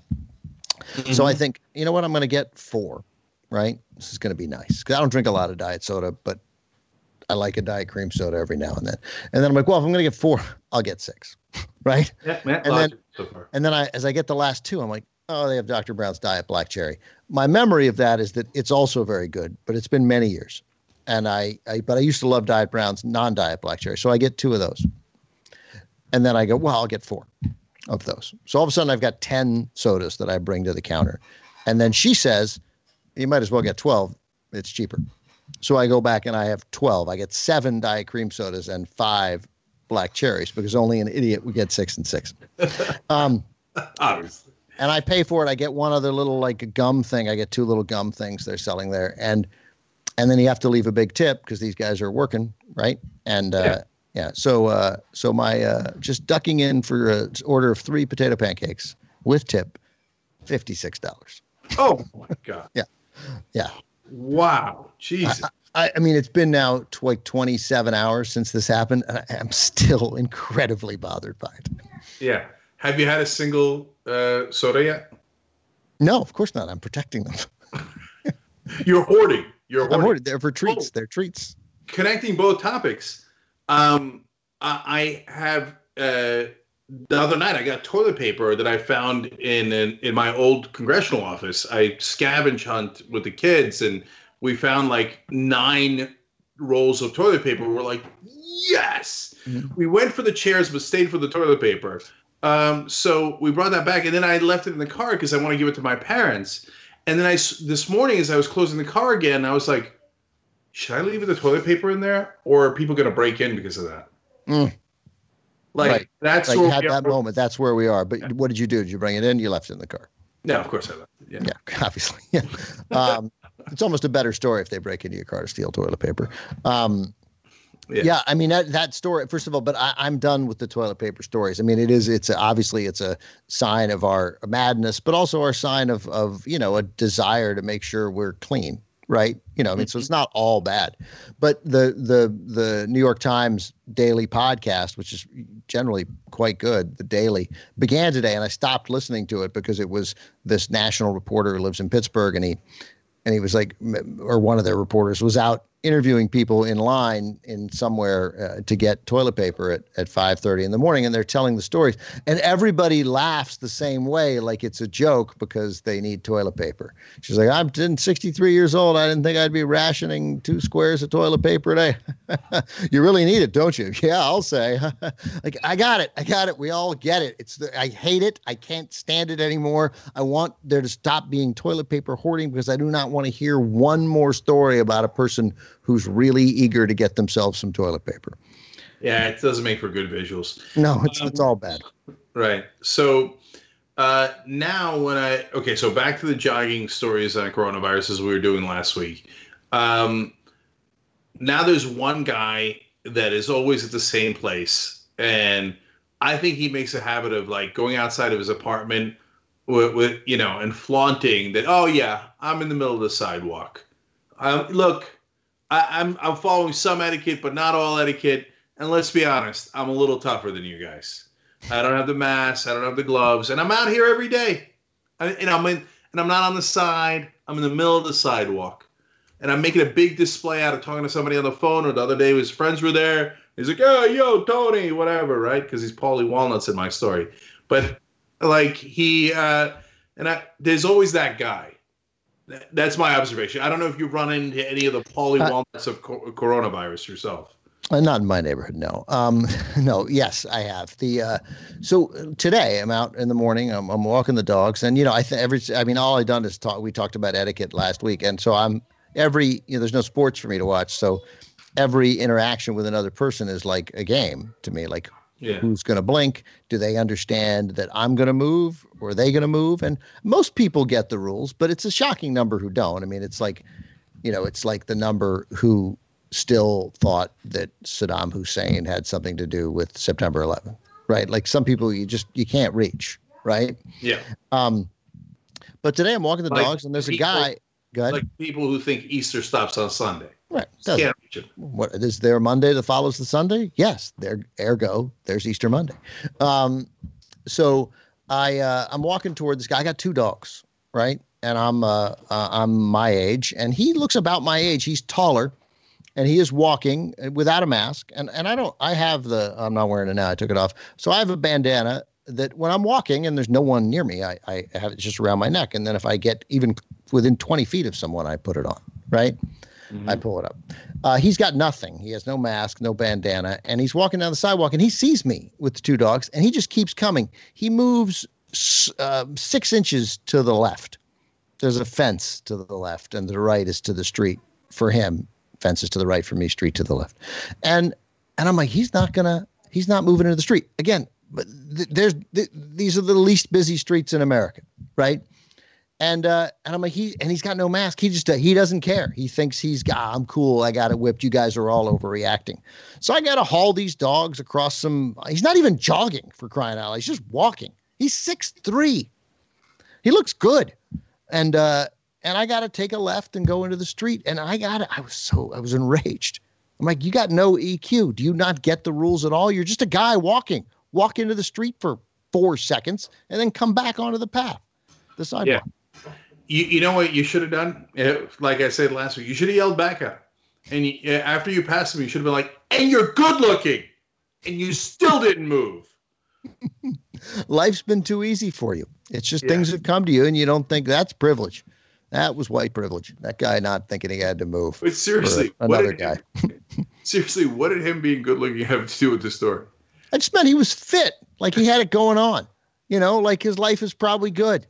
So I think, you know what? I'm going to get four, right? This is going to be nice because I don't drink a lot of diet soda, but I like a diet cream soda every now and then. And then I'm like, well, if I'm going to get four, I'll get six, right? Yeah, man, And then- so. And then I, as I get the last two, I'm like, oh, they have Dr. Brown's Diet Black Cherry. My memory of that is that it's also very good, but it's been many years. And I, I but I used to love Diet Brown's non-diet Black Cherry, so I get two of those. And then I go, well, I'll get four of those. So all of a sudden, I've got ten sodas that I bring to the counter, and then she says, you might as well get twelve. It's cheaper. So I go back and I have twelve. I get seven Diet Cream sodas and five black cherries because only an idiot would get six and six. Um, Obviously. and I pay for it. I get one other little like gum thing. I get two little gum things they're selling there, and and then you have to leave a big tip because these guys are working, right? And uh, Yeah. Yeah. so uh, so my uh, just ducking in for an order of three potato pancakes with tip, fifty six dollars. Oh my god. Yeah. Yeah. Wow. Jesus. I, I mean, it's been now tw- like twenty seven hours since this happened, and I am still incredibly bothered by it. yeah. Have you had a single uh, soda yet? No, of course not. I'm protecting them. You're hoarding. You're hoarding. I'm hoarded. They're for treats. Oh. They're treats. connecting both topics, um, I I have uh, the other night I got toilet paper that I found in, in in my old congressional office. I scavenge hunt with the kids, and we found like nine rolls of toilet paper. We're like, yes. Mhm. We went for the chairs, but stayed for the toilet paper. Um, so we brought that back, and then I left it in the car because I want to give it to my parents. And then I this morning, as I was closing the car again, I was like, should I leave the toilet paper in there, or are people going to break in because of that? Mm. Like Right. that's Like where had that are. moment. That's where we are. But what did you do? Did you bring it in? You left it in the car. No, of course I left. it, Yeah. Yeah, obviously. Yeah. Um, it's almost a better story if they break into your car to steal toilet paper. Um, Yeah. yeah. I mean that that story. First of all, but I, I'm done with the toilet paper stories. I mean, it is. It's a, obviously it's a sign of our madness, but also our sign of of you know a desire to make sure we're clean, right? You know, I mean, so it's mm-hmm. not all bad. But the the the New York Times daily podcast, which is generally quite good, the daily began today, and I stopped listening to it because it was this national reporter who lives in Pittsburgh, and he and he was like, or one of their reporters was out interviewing people in line in somewhere uh, to get toilet paper at, at 5.30 in the morning and they're telling the stories. And everybody laughs the same way like it's a joke because they need toilet paper. She's like i'm 63 years old. I didn't think i'd be rationing two squares of toilet paper a day. You really need it don't you? Yeah i'll say. Like i got it. I got it. We all get it. It's the, i hate it. I can't stand it anymore. I want there to stop being toilet paper hoarding because i do not want to hear one more story about a person who's really eager to get themselves some toilet paper. Yeah, it doesn't make for good visuals. No, it's um, it's all bad. Right. So uh, now when I okay, so back to the jogging stories on coronavirus as we were doing last week. Um, now there's one guy that is always at the same place, and I think he makes a habit of like going outside of his apartment with, with you know and flaunting that. Oh yeah, I'm in the middle of the sidewalk. Um, look, I, am I'm, I'm following some etiquette, but not all etiquette. And let's be honest, I'm a little tougher than you guys. I don't have the mask, I don't have the gloves, and I'm out here every day. I, and I'm in, and I'm not on the side. I'm in the middle of the sidewalk, and I'm making a big display out of talking to somebody on the phone. Or the other day, his friends were there. He's like, "Oh, yo, Tony, whatever," right? Because he's Paulie Walnuts in my story. But like he, uh, and I, there's always that guy that's my observation. I don't know if you've run into any of the Paulie uh, walnuts of co- coronavirus yourself. Uh, not in my neighborhood, no. Um, no, yes, I have. The uh, so today I'm out in the morning. I'm, I'm walking the dogs, and you know, I think every. I mean, all I've done is talk. We talked about etiquette last week, and so I'm every. You know, there's no sports for me to watch, so every interaction with another person is like a game to me. Like yeah. Who's going to blink? Do they understand that I'm going to move or are they going to move? And most people get the rules, but it's a shocking number who don't. I mean, it's like, you know, it's like the number who still thought that Saddam Hussein had something to do with September 11th, right? Like some people you just you can't reach, right? Yeah. Um, but today I'm walking the like dogs and there's a guy. Like people who think Easter stops on Sunday. Right. Can't it. What is there a Monday that follows the Sunday? Yes. There ergo, there's Easter Monday. Um, so I uh, I'm walking toward this guy. I got two dogs, right? And I'm uh, uh, I'm my age, and he looks about my age. He's taller, and he is walking without a mask. And and I don't I have the I'm not wearing it now. I took it off. So I have a bandana that when I'm walking and there's no one near me, I, I have it just around my neck. And then if I get even within 20 feet of someone, I put it on, right? Mm-hmm. I pull it up. Uh, he's got nothing. He has no mask, no bandana, and he's walking down the sidewalk and he sees me with the two dogs and he just keeps coming. He moves uh, six inches to the left. There's a fence to the left, and the right is to the street for him. Fences to the right for me, street to the left. And and I'm like, he's not gonna, he's not moving into the street again. But th- there's th- these are the least busy streets in America, right? And uh, and I'm like he and he's got no mask. He just uh, he doesn't care. He thinks he's got I'm cool. I got it whipped. You guys are all overreacting. So I got to haul these dogs across some. He's not even jogging for crying out loud. He's just walking. He's six three. He looks good, and uh, and I got to take a left and go into the street. And I got it. I was so I was enraged. I'm like, you got no EQ. Do you not get the rules at all? You're just a guy walking. Walk into the street for four seconds and then come back onto the path, the sidewalk. Yeah. You, you know what you should have done? Eh, like I said last week, you should have yelled back at him. And you, eh, after you passed him, you should have been like, and you're good looking. And you still didn't move. Life's been too easy for you. It's just yeah. things that come to you, and you don't think that's privilege. That was white privilege. That guy not thinking he had to move. But seriously, another guy. Him, seriously, what did him being good looking have to do with the story? I just meant he was fit, like he had it going on. You know, like his life is probably good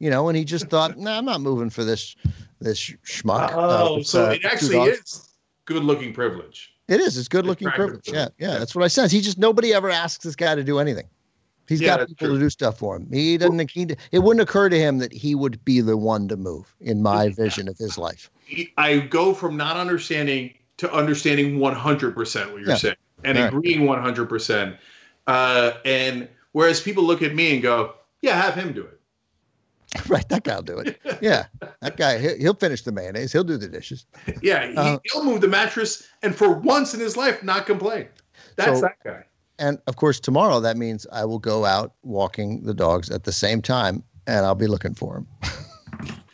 you know, and he just thought, "No, nah, I'm not moving for this this schmuck." Oh, uh, so uh, it actually is good looking privilege. It is. It's good looking privilege. Yeah, yeah, that's what I said. He just nobody ever asks this guy to do anything. He's yeah, got people true. to do stuff for him. He doesn't. He, it wouldn't occur to him that he would be the one to move. In my vision of his life, I go from not understanding to understanding 100 percent what you're yeah. saying and All agreeing 100 percent. Uh, and whereas people look at me and go, "Yeah, have him do it." Right, that guy'll do it. Yeah, that guy he'll finish the mayonnaise. He'll do the dishes. Yeah, he, uh, he'll move the mattress, and for once in his life, not complain. That's so, that guy. And of course, tomorrow that means I will go out walking the dogs at the same time, and I'll be looking for him.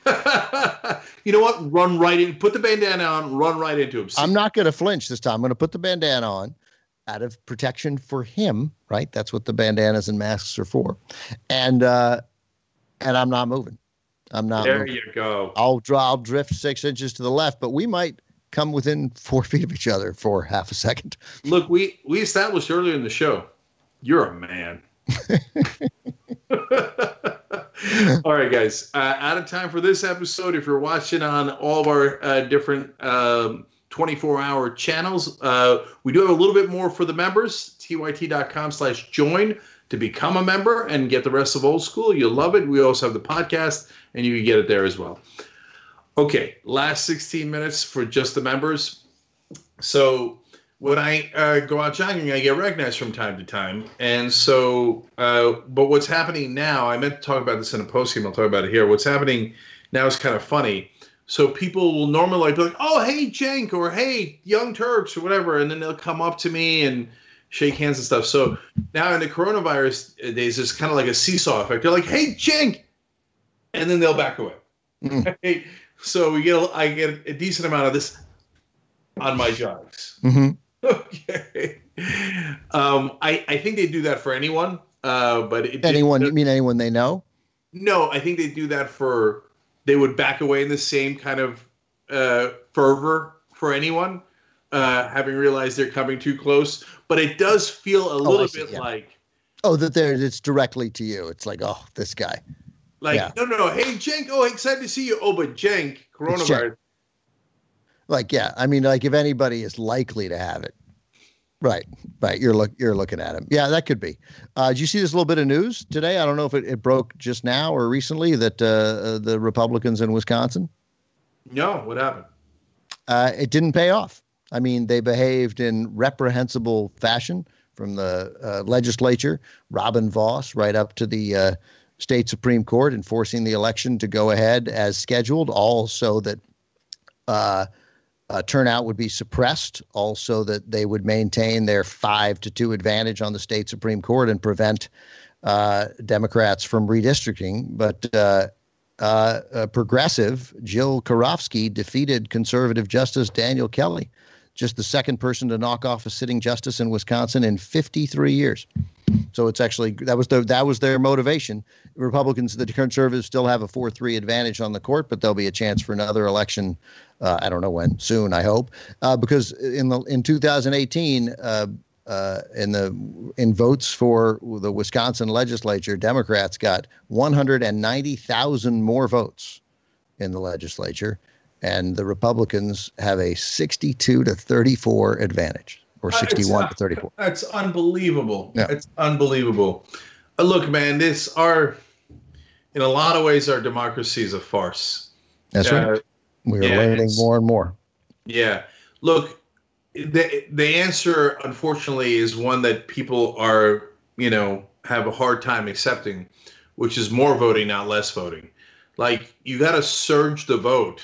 You know what? Run right in. Put the bandana on. Run right into him. See? I'm not going to flinch this time. I'm going to put the bandana on out of protection for him. Right. That's what the bandanas and masks are for. And uh, and I'm not moving. I'm not. There moving. you go. I'll draw. I'll drift six inches to the left, but we might come within four feet of each other for half a second. Look, we we established earlier in the show, you're a man. all right, guys. Uh, out of time for this episode. If you're watching on all of our uh, different um, 24 hour channels, uh, we do have a little bit more for the members. tyt.com slash join to become a member and get the rest of old school. You'll love it. We also have the podcast, and you can get it there as well. Okay, last 16 minutes for just the members. So when I uh, go out jogging, I get recognized from time to time. And so, uh, but what's happening now, I meant to talk about this in a post game, I'll talk about it here. What's happening now is kind of funny. So people will normally be like, oh, hey, Cenk, or hey, Young Turks, or whatever. And then they'll come up to me and shake hands and stuff. So now in the coronavirus days, it's kind of like a seesaw effect. They're like, hey, Cenk. And then they'll back away. Mm. so we get, a, I get a decent amount of this on my jogs. Mm-hmm. Okay. Um, I, I think they do that for anyone. Uh, but it, Anyone? You mean anyone they know? No, I think they do that for they would back away in the same kind of uh, fervor for anyone, uh, having realized they're coming too close. But it does feel a little see, bit yeah. like Oh, that there it's directly to you. It's like, oh, this guy. like Yeah. no no no hey Cenk oh excited to see you oh but Cenk coronavirus Like, yeah. I mean, like if anybody is likely to have it. Right, right. You're look you're looking at him. Yeah, that could be. Uh, did you see this little bit of news today? I don't know if it, it broke just now or recently that uh, uh, the Republicans in Wisconsin no what happened uh, it didn't pay off. I mean, they behaved in reprehensible fashion from the uh, legislature, Robin Vos, right up to the uh, state Supreme Court, enforcing the election to go ahead as scheduled, all so that uh, turnout would be suppressed, also that they would maintain their five to two advantage on the state Supreme Court and prevent uh, Democrats from redistricting. But uh, uh, progressive Jill Karofsky defeated conservative Justice Daniel Kelly, just the second person to knock off a sitting justice in Wisconsin in 53 years. So it's actually that was the that was their motivation. Republicans, the conservatives, still have a four-three advantage on the court, but there'll be a chance for another election. Uh, I don't know when, soon, I hope, uh, because in the in 2018, uh, uh, in the in votes for the Wisconsin legislature, Democrats got 190,000 more votes in the legislature, and the Republicans have a 62 to 34 advantage, or Uh, 61 not- to 34. That's unbelievable. Yeah. It's unbelievable. Uh, look, man, this our in a lot of ways our democracy is a farce. That's Uh, right. We're yeah, learning more and more. Yeah. Look, the the answer unfortunately is one that people are, you know, have a hard time accepting, which is more voting, not less voting. Like you got to surge the vote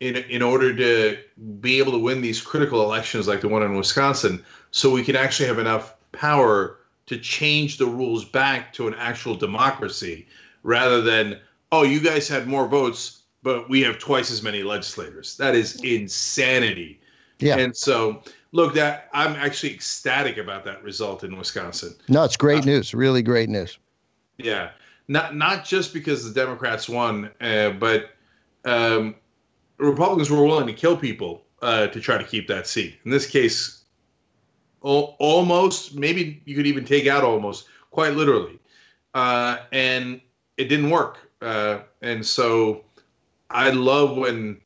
in in order to be able to win these critical elections like the one in Wisconsin so we can actually have enough power to change the rules back to an actual democracy rather than oh you guys had more votes but we have twice as many legislators. That is insanity. Yeah. And so, look, that I'm actually ecstatic about that result in Wisconsin. No, it's great Uh, news. Really great news. Yeah, not not just because the Democrats won, uh, but um, Republicans were willing to kill people uh, to try to keep that seat. In this case, al- almost maybe you could even take out almost quite literally, uh, and it didn't work. Uh, and so, I love when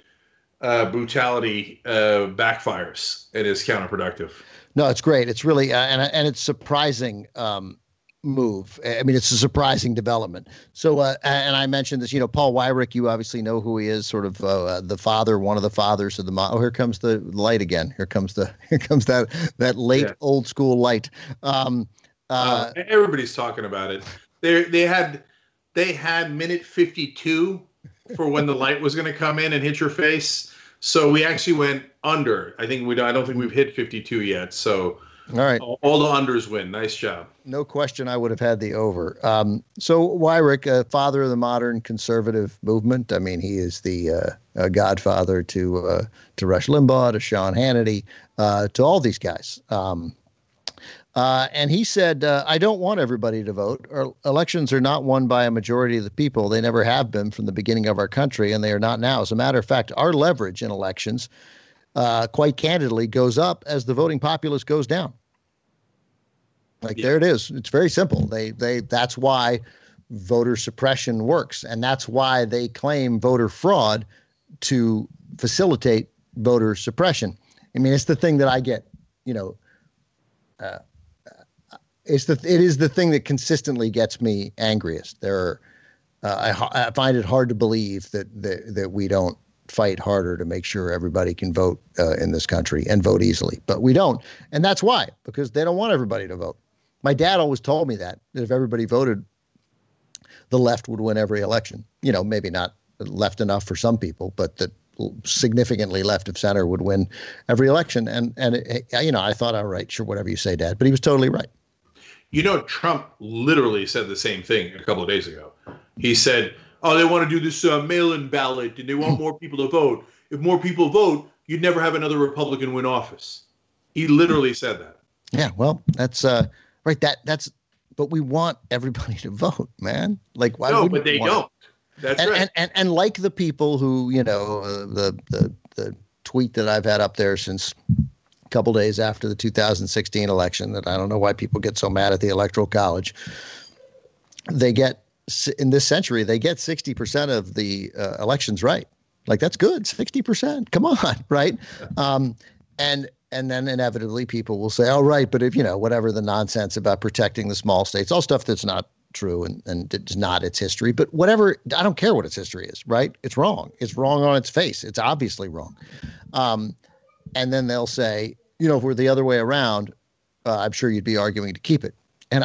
uh, brutality uh, backfires and is counterproductive. No, it's great. It's really uh, and and it's surprising um, move. I mean, it's a surprising development. So, uh, and I mentioned this. You know, Paul Weyrich. You obviously know who he is. Sort of uh, the father, one of the fathers of the. Mo- oh, here comes the light again. Here comes the. Here comes that that late Yeah. old school light. Um, uh, Uh, everybody's talking about it. They they had they had minute 52 for when the light was going to come in and hit your face. So we actually went under. I think we I don't think we've hit 52 yet. So All right. All the unders win. Nice job. No question, I would have had the over. Um, so Weyrich, uh, father of the modern conservative movement. I mean, he is the uh, godfather to uh, to Rush Limbaugh, to Sean Hannity, uh, to all these guys. Um, uh, and he said, uh, I don't want everybody to vote. Our elections are not won by a majority of the people. They never have been from the beginning of our country, and they are not now. As a matter of fact, our leverage in elections, uh, quite candidly, goes up as the voting populace goes down. Like yeah. there it is. It's very simple. They they that's why voter suppression works, and that's why they claim voter fraud to facilitate voter suppression. I mean, it's the thing that I get, you know, uh, it's the it is the thing that consistently gets me angriest. There, are, uh, I, I find it hard to believe that, that that we don't fight harder to make sure everybody can vote uh, in this country and vote easily, but we don't, and that's why because they don't want everybody to vote. My dad always told me that that if everybody voted, the left would win every election. You know, maybe not left enough for some people, but that significantly left of center would win every election. And and it, you know, I thought, all right, sure, whatever you say, Dad, but he was totally right. You know, Trump literally said the same thing a couple of days ago. He said, "Oh, they want to do this uh, mail-in ballot, and they want more people to vote. If more people vote, you'd never have another Republican win office." He literally said that. Yeah, well, that's uh, right. That that's, but we want everybody to vote, man. Like, why? No, but they don't. That's and, right. And, and and like the people who, you know, uh, the the the tweet that I've had up there since a couple days after the 2016 election that I don't know why people get so mad at the Electoral College. They get in this century they get 60% of the uh, elections right. Like that's good, 60%. Come on, right? Um, and and then inevitably people will say, "Oh, right, but if you know whatever the nonsense about protecting the small states, all stuff that's not true and and it's not its history, but whatever. I don't care what its history is, right? It's wrong. It's wrong on its face. It's obviously wrong. Um, and then they'll say, you know, if we're the other way around, uh, I'm sure you'd be arguing to keep it. And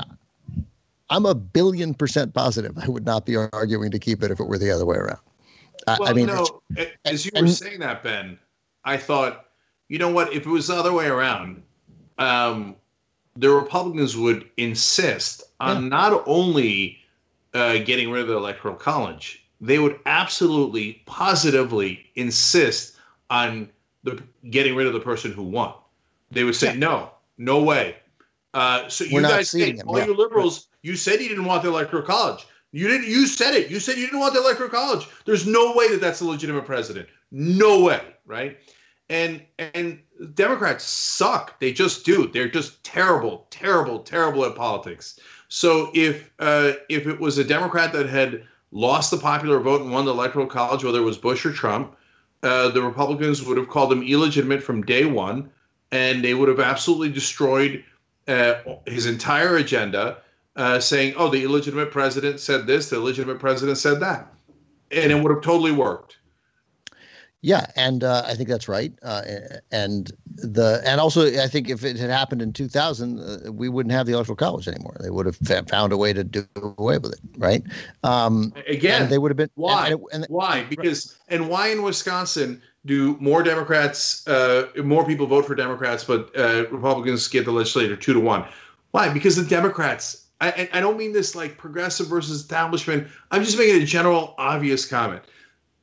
I, am a billion percent positive I would not be arguing to keep it if it were the other way around. I, well, I mean, no, as you were and, saying that, Ben, I thought, you know what? If it was the other way around, um, the Republicans would insist on yeah. not only uh, getting rid of the Electoral College, they would absolutely, positively insist on the getting rid of the person who won. They would say, yeah. no, no way. Uh, so We're you guys say, all yeah. you liberals, you said you didn't want the electoral college. You didn't. You said it. You said you didn't want the electoral college. There's no way that that's a legitimate president. No way, right? And and Democrats suck. They just do. They're just terrible, terrible, terrible at politics. So if uh, if it was a Democrat that had lost the popular vote and won the electoral college, whether it was Bush or Trump, uh, the Republicans would have called him illegitimate from day one and they would have absolutely destroyed uh, his entire agenda, uh, saying, "Oh, the illegitimate president said this, the illegitimate president said that," and it would have totally worked. Yeah, and uh, I think that's right. Uh, and the and also I think if it had happened in 2000, uh, we wouldn't have the electoral college anymore. They would have found a way to do away with it, right? Um, Again, they would have been why? And, and, why? Because and why in Wisconsin do more Democrats, uh, more people vote for Democrats, but uh, Republicans get the legislature two to one? Why? Because the Democrats. I, I don't mean this like progressive versus establishment. I'm just making a general, obvious comment.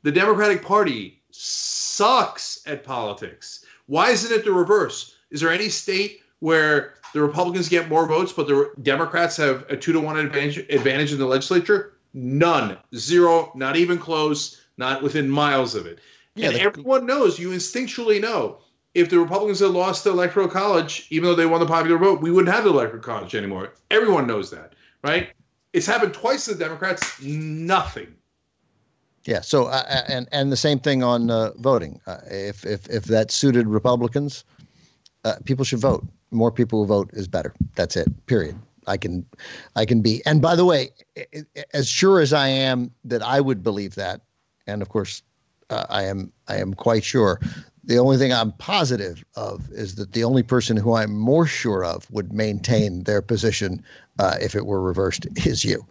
The Democratic Party sucks at politics. Why isn't it the reverse? Is there any state where the Republicans get more votes, but the Democrats have a two to one advantage, advantage in the legislature? None, zero, not even close, not within miles of it. Yeah, and everyone knows, you instinctually know, if the Republicans had lost the electoral college, even though they won the popular vote, we wouldn't have the electoral college anymore. Everyone knows that, right? It's happened twice to the Democrats, nothing. Yeah. So uh, uh, and and the same thing on uh, voting. Uh, if if if that suited Republicans, uh, people should vote. More people who vote is better. That's it. Period. I can, I can be. And by the way, as sure as I am that I would believe that, and of course, uh, I am. I am quite sure. The only thing I'm positive of is that the only person who I'm more sure of would maintain their position if it were reversed is you.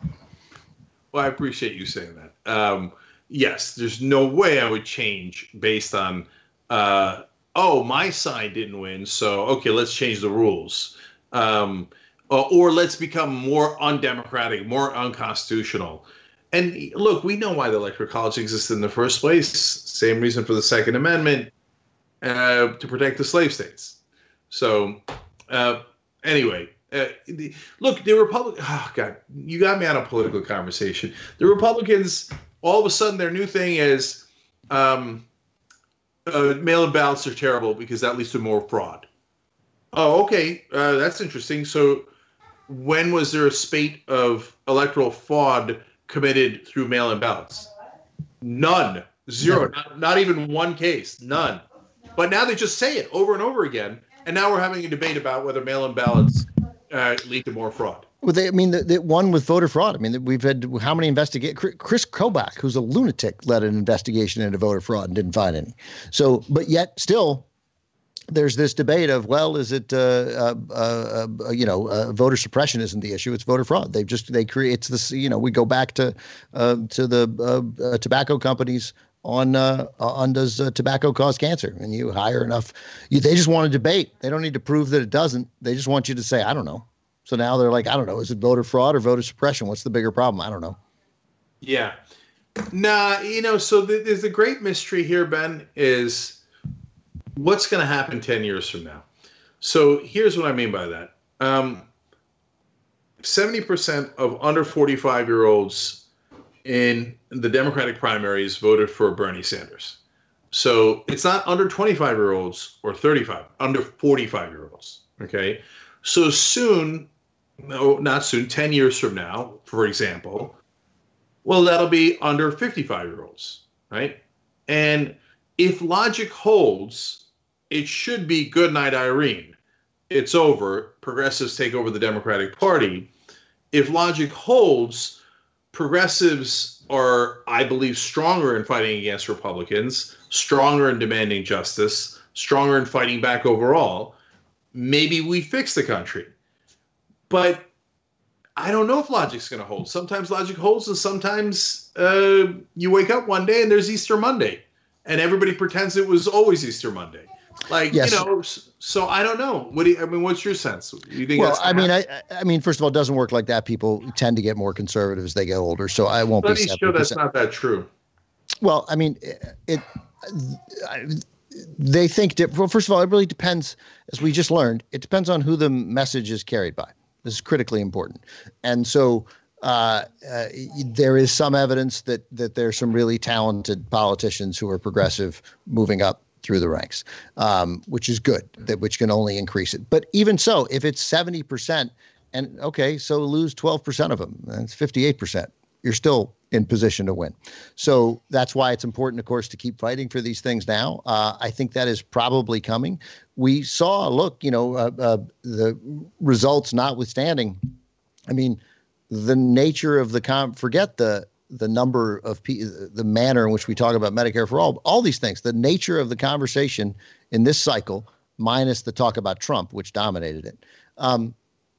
Well, I appreciate you saying that. Um, yes, there's no way I would change based on uh, oh, my side didn't win, so okay, let's change the rules. Um, or, or let's become more undemocratic, more unconstitutional. And look, we know why the Electoral College existed in the first place. Same reason for the Second Amendment uh, to protect the slave states. So, uh, anyway, uh, the, look, the Republic. Oh God, you got me on a political conversation. The Republicans, all of a sudden, their new thing is um, uh, mail-in ballots are terrible because that leads to more fraud. Oh, okay, uh, that's interesting. So, when was there a spate of electoral fraud committed through mail-in ballots? None, zero, not, not even one case, none. But now they just say it over and over again, and now we're having a debate about whether mail-in ballots uh, lead to more fraud. Well, they, I mean, the, the one with voter fraud. I mean, we've had how many investigate? Chris Kobach, who's a lunatic, led an investigation into voter fraud and didn't find any. So, but yet still, there's this debate of well, is it uh, uh, uh, you know uh, voter suppression isn't the issue? It's voter fraud. They've just they create it's this you know we go back to uh, to the uh, tobacco companies on uh, on does uh, tobacco cause cancer and you hire enough you, they just want to debate they don't need to prove that it doesn't they just want you to say i don't know so now they're like i don't know is it voter fraud or voter suppression what's the bigger problem i don't know yeah nah you know so the, there's a great mystery here ben is what's going to happen 10 years from now so here's what i mean by that um, 70% of under 45 year olds in the Democratic primaries voted for Bernie Sanders. So it's not under 25 year olds or 35, under 45 year olds. Okay. So soon, no, not soon, 10 years from now, for example, well, that'll be under 55 year olds, right? And if logic holds, it should be good night, Irene. It's over. Progressives take over the Democratic Party. If logic holds, progressives are, I believe, stronger in fighting against Republicans, stronger in demanding justice, stronger in fighting back overall. Maybe we fix the country. But I don't know if logic's going to hold. Sometimes logic holds, and sometimes uh, you wake up one day and there's Easter Monday, and everybody pretends it was always Easter Monday. Like yes. you know, so I don't know. What do you, I mean? What's your sense? You think? Well, I mean, I, I mean, first of all, it doesn't work like that. People tend to get more conservative as they get older, so I won't Studies be. show that's not that true. Well, I mean, it. it they think. Well, first of all, it really depends. As we just learned, it depends on who the message is carried by. This is critically important, and so. Uh, uh, there is some evidence that that there's some really talented politicians who are progressive moving up through the ranks, um, which is good, that which can only increase it. But even so, if it's 70%, and okay, so lose 12% of them, that's 58%. You're still in position to win. So that's why it's important, of course, to keep fighting for these things now. Uh, I think that is probably coming. We saw, look, you know, uh, uh, the results notwithstanding. I mean, the nature of the com. Forget the the number of the manner in which we talk about Medicare for all, all these things, the nature of the conversation in this cycle, minus the talk about Trump, which dominated it. Um,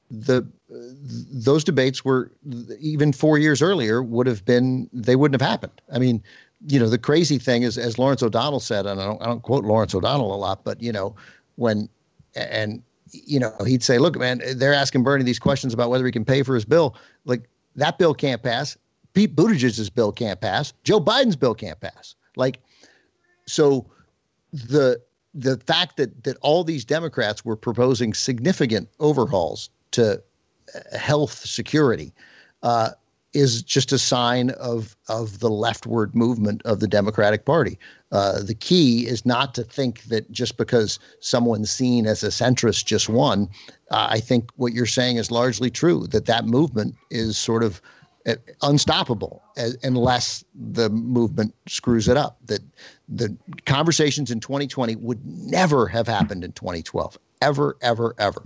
the those debates were even four years earlier would have been they wouldn't have happened. I mean, you know, the crazy thing is, as Lawrence O'Donnell said, and I don't, I don't quote Lawrence O'Donnell a lot, but you know, when and you know he'd say, "Look, man, they're asking Bernie these questions about whether he can pay for his bill. Like that bill can't pass. Pete Buttigieg's bill can't pass. Joe Biden's bill can't pass. Like, so the the fact that that all these Democrats were proposing significant overhauls to uh, health security uh, is just a sign of of the leftward movement of the Democratic Party. Uh, the key is not to think that just because someone's seen as a centrist just won. Uh, I think what you're saying is largely true. That that movement is sort of unstoppable unless the movement screws it up. That the conversations in 2020 would never have happened in 2012, ever, ever, ever.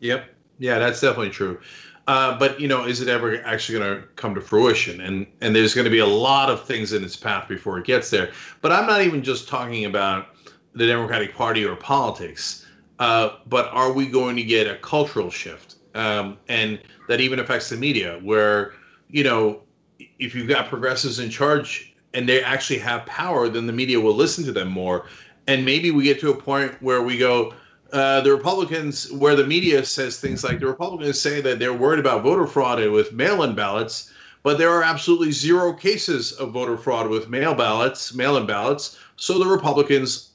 Yep. Yeah, that's definitely true. Uh, but you know, is it ever actually going to come to fruition? And and there's going to be a lot of things in its path before it gets there. But I'm not even just talking about the Democratic Party or politics. Uh, but are we going to get a cultural shift? Um, and that even affects the media, where you know, if you've got progressives in charge and they actually have power, then the media will listen to them more. and maybe we get to a point where we go. Uh, the Republicans, where the media says things like the Republicans say that they're worried about voter fraud with mail-in ballots, but there are absolutely zero cases of voter fraud with mail ballots, mail-in ballots. So the Republicans,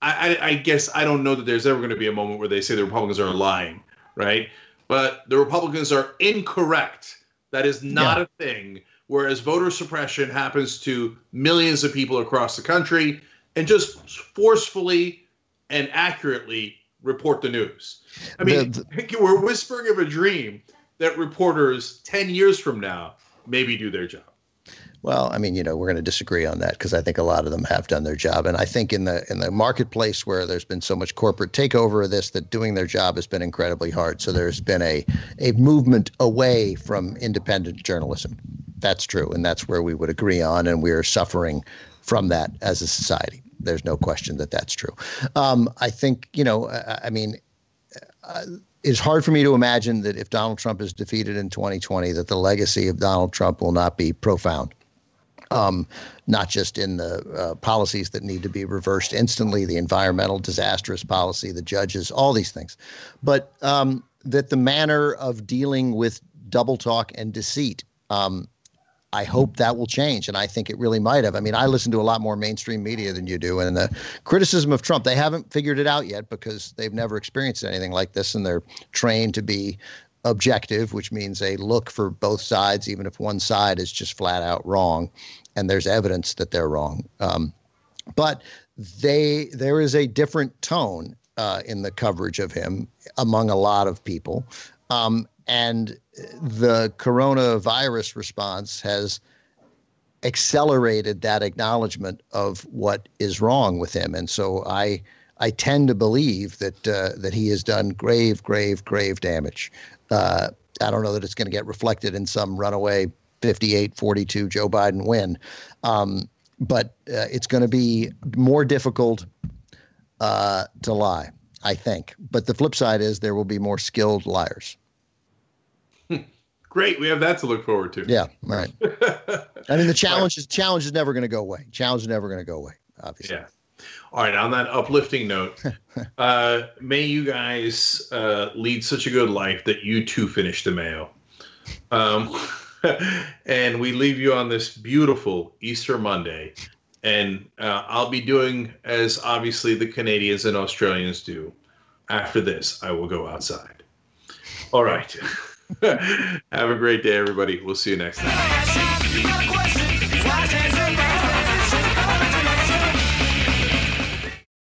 I, I, I guess I don't know that there's ever going to be a moment where they say the Republicans are lying, right? But the Republicans are incorrect. That is not yeah. a thing. Whereas voter suppression happens to millions of people across the country and just forcefully and accurately report the news. I mean, the, the, we're whispering of a dream that reporters 10 years from now maybe do their job. Well, I mean, you know, we're going to disagree on that because I think a lot of them have done their job, and I think in the in the marketplace where there's been so much corporate takeover of this, that doing their job has been incredibly hard. So there's been a a movement away from independent journalism. That's true, and that's where we would agree on, and we are suffering from that as a society. There's no question that that's true. Um, I think you know, I, I mean. Uh, it's hard for me to imagine that if Donald Trump is defeated in 2020, that the legacy of Donald Trump will not be profound. Um, not just in the uh, policies that need to be reversed instantly, the environmental disastrous policy, the judges, all these things, but um, that the manner of dealing with double talk and deceit um, I hope that will change, and I think it really might have. I mean, I listen to a lot more mainstream media than you do, and the criticism of Trump, they haven't figured it out yet because they've never experienced anything like this, and they're trained to be objective, which means they look for both sides, even if one side is just flat out wrong, and there's evidence that they're wrong. Um, but they there is a different tone uh, in the coverage of him among a lot of people. Um, and the coronavirus response has accelerated that acknowledgement of what is wrong with him. And so I I tend to believe that uh, that he has done grave, grave, grave damage. Uh, I don't know that it's going to get reflected in some runaway 58-42 Joe Biden win, um, but uh, it's going to be more difficult uh, to lie, I think. But the flip side is there will be more skilled liars. Great, we have that to look forward to. Yeah, right. I mean, the challenge is challenge is never going to go away. Challenge is never going to go away. Obviously. Yeah. All right. On that uplifting note, uh, may you guys uh, lead such a good life that you too finish the Mayo. Um, and we leave you on this beautiful Easter Monday. And uh, I'll be doing as obviously the Canadians and Australians do. After this, I will go outside. All right. Have a great day, everybody. We'll see you next time.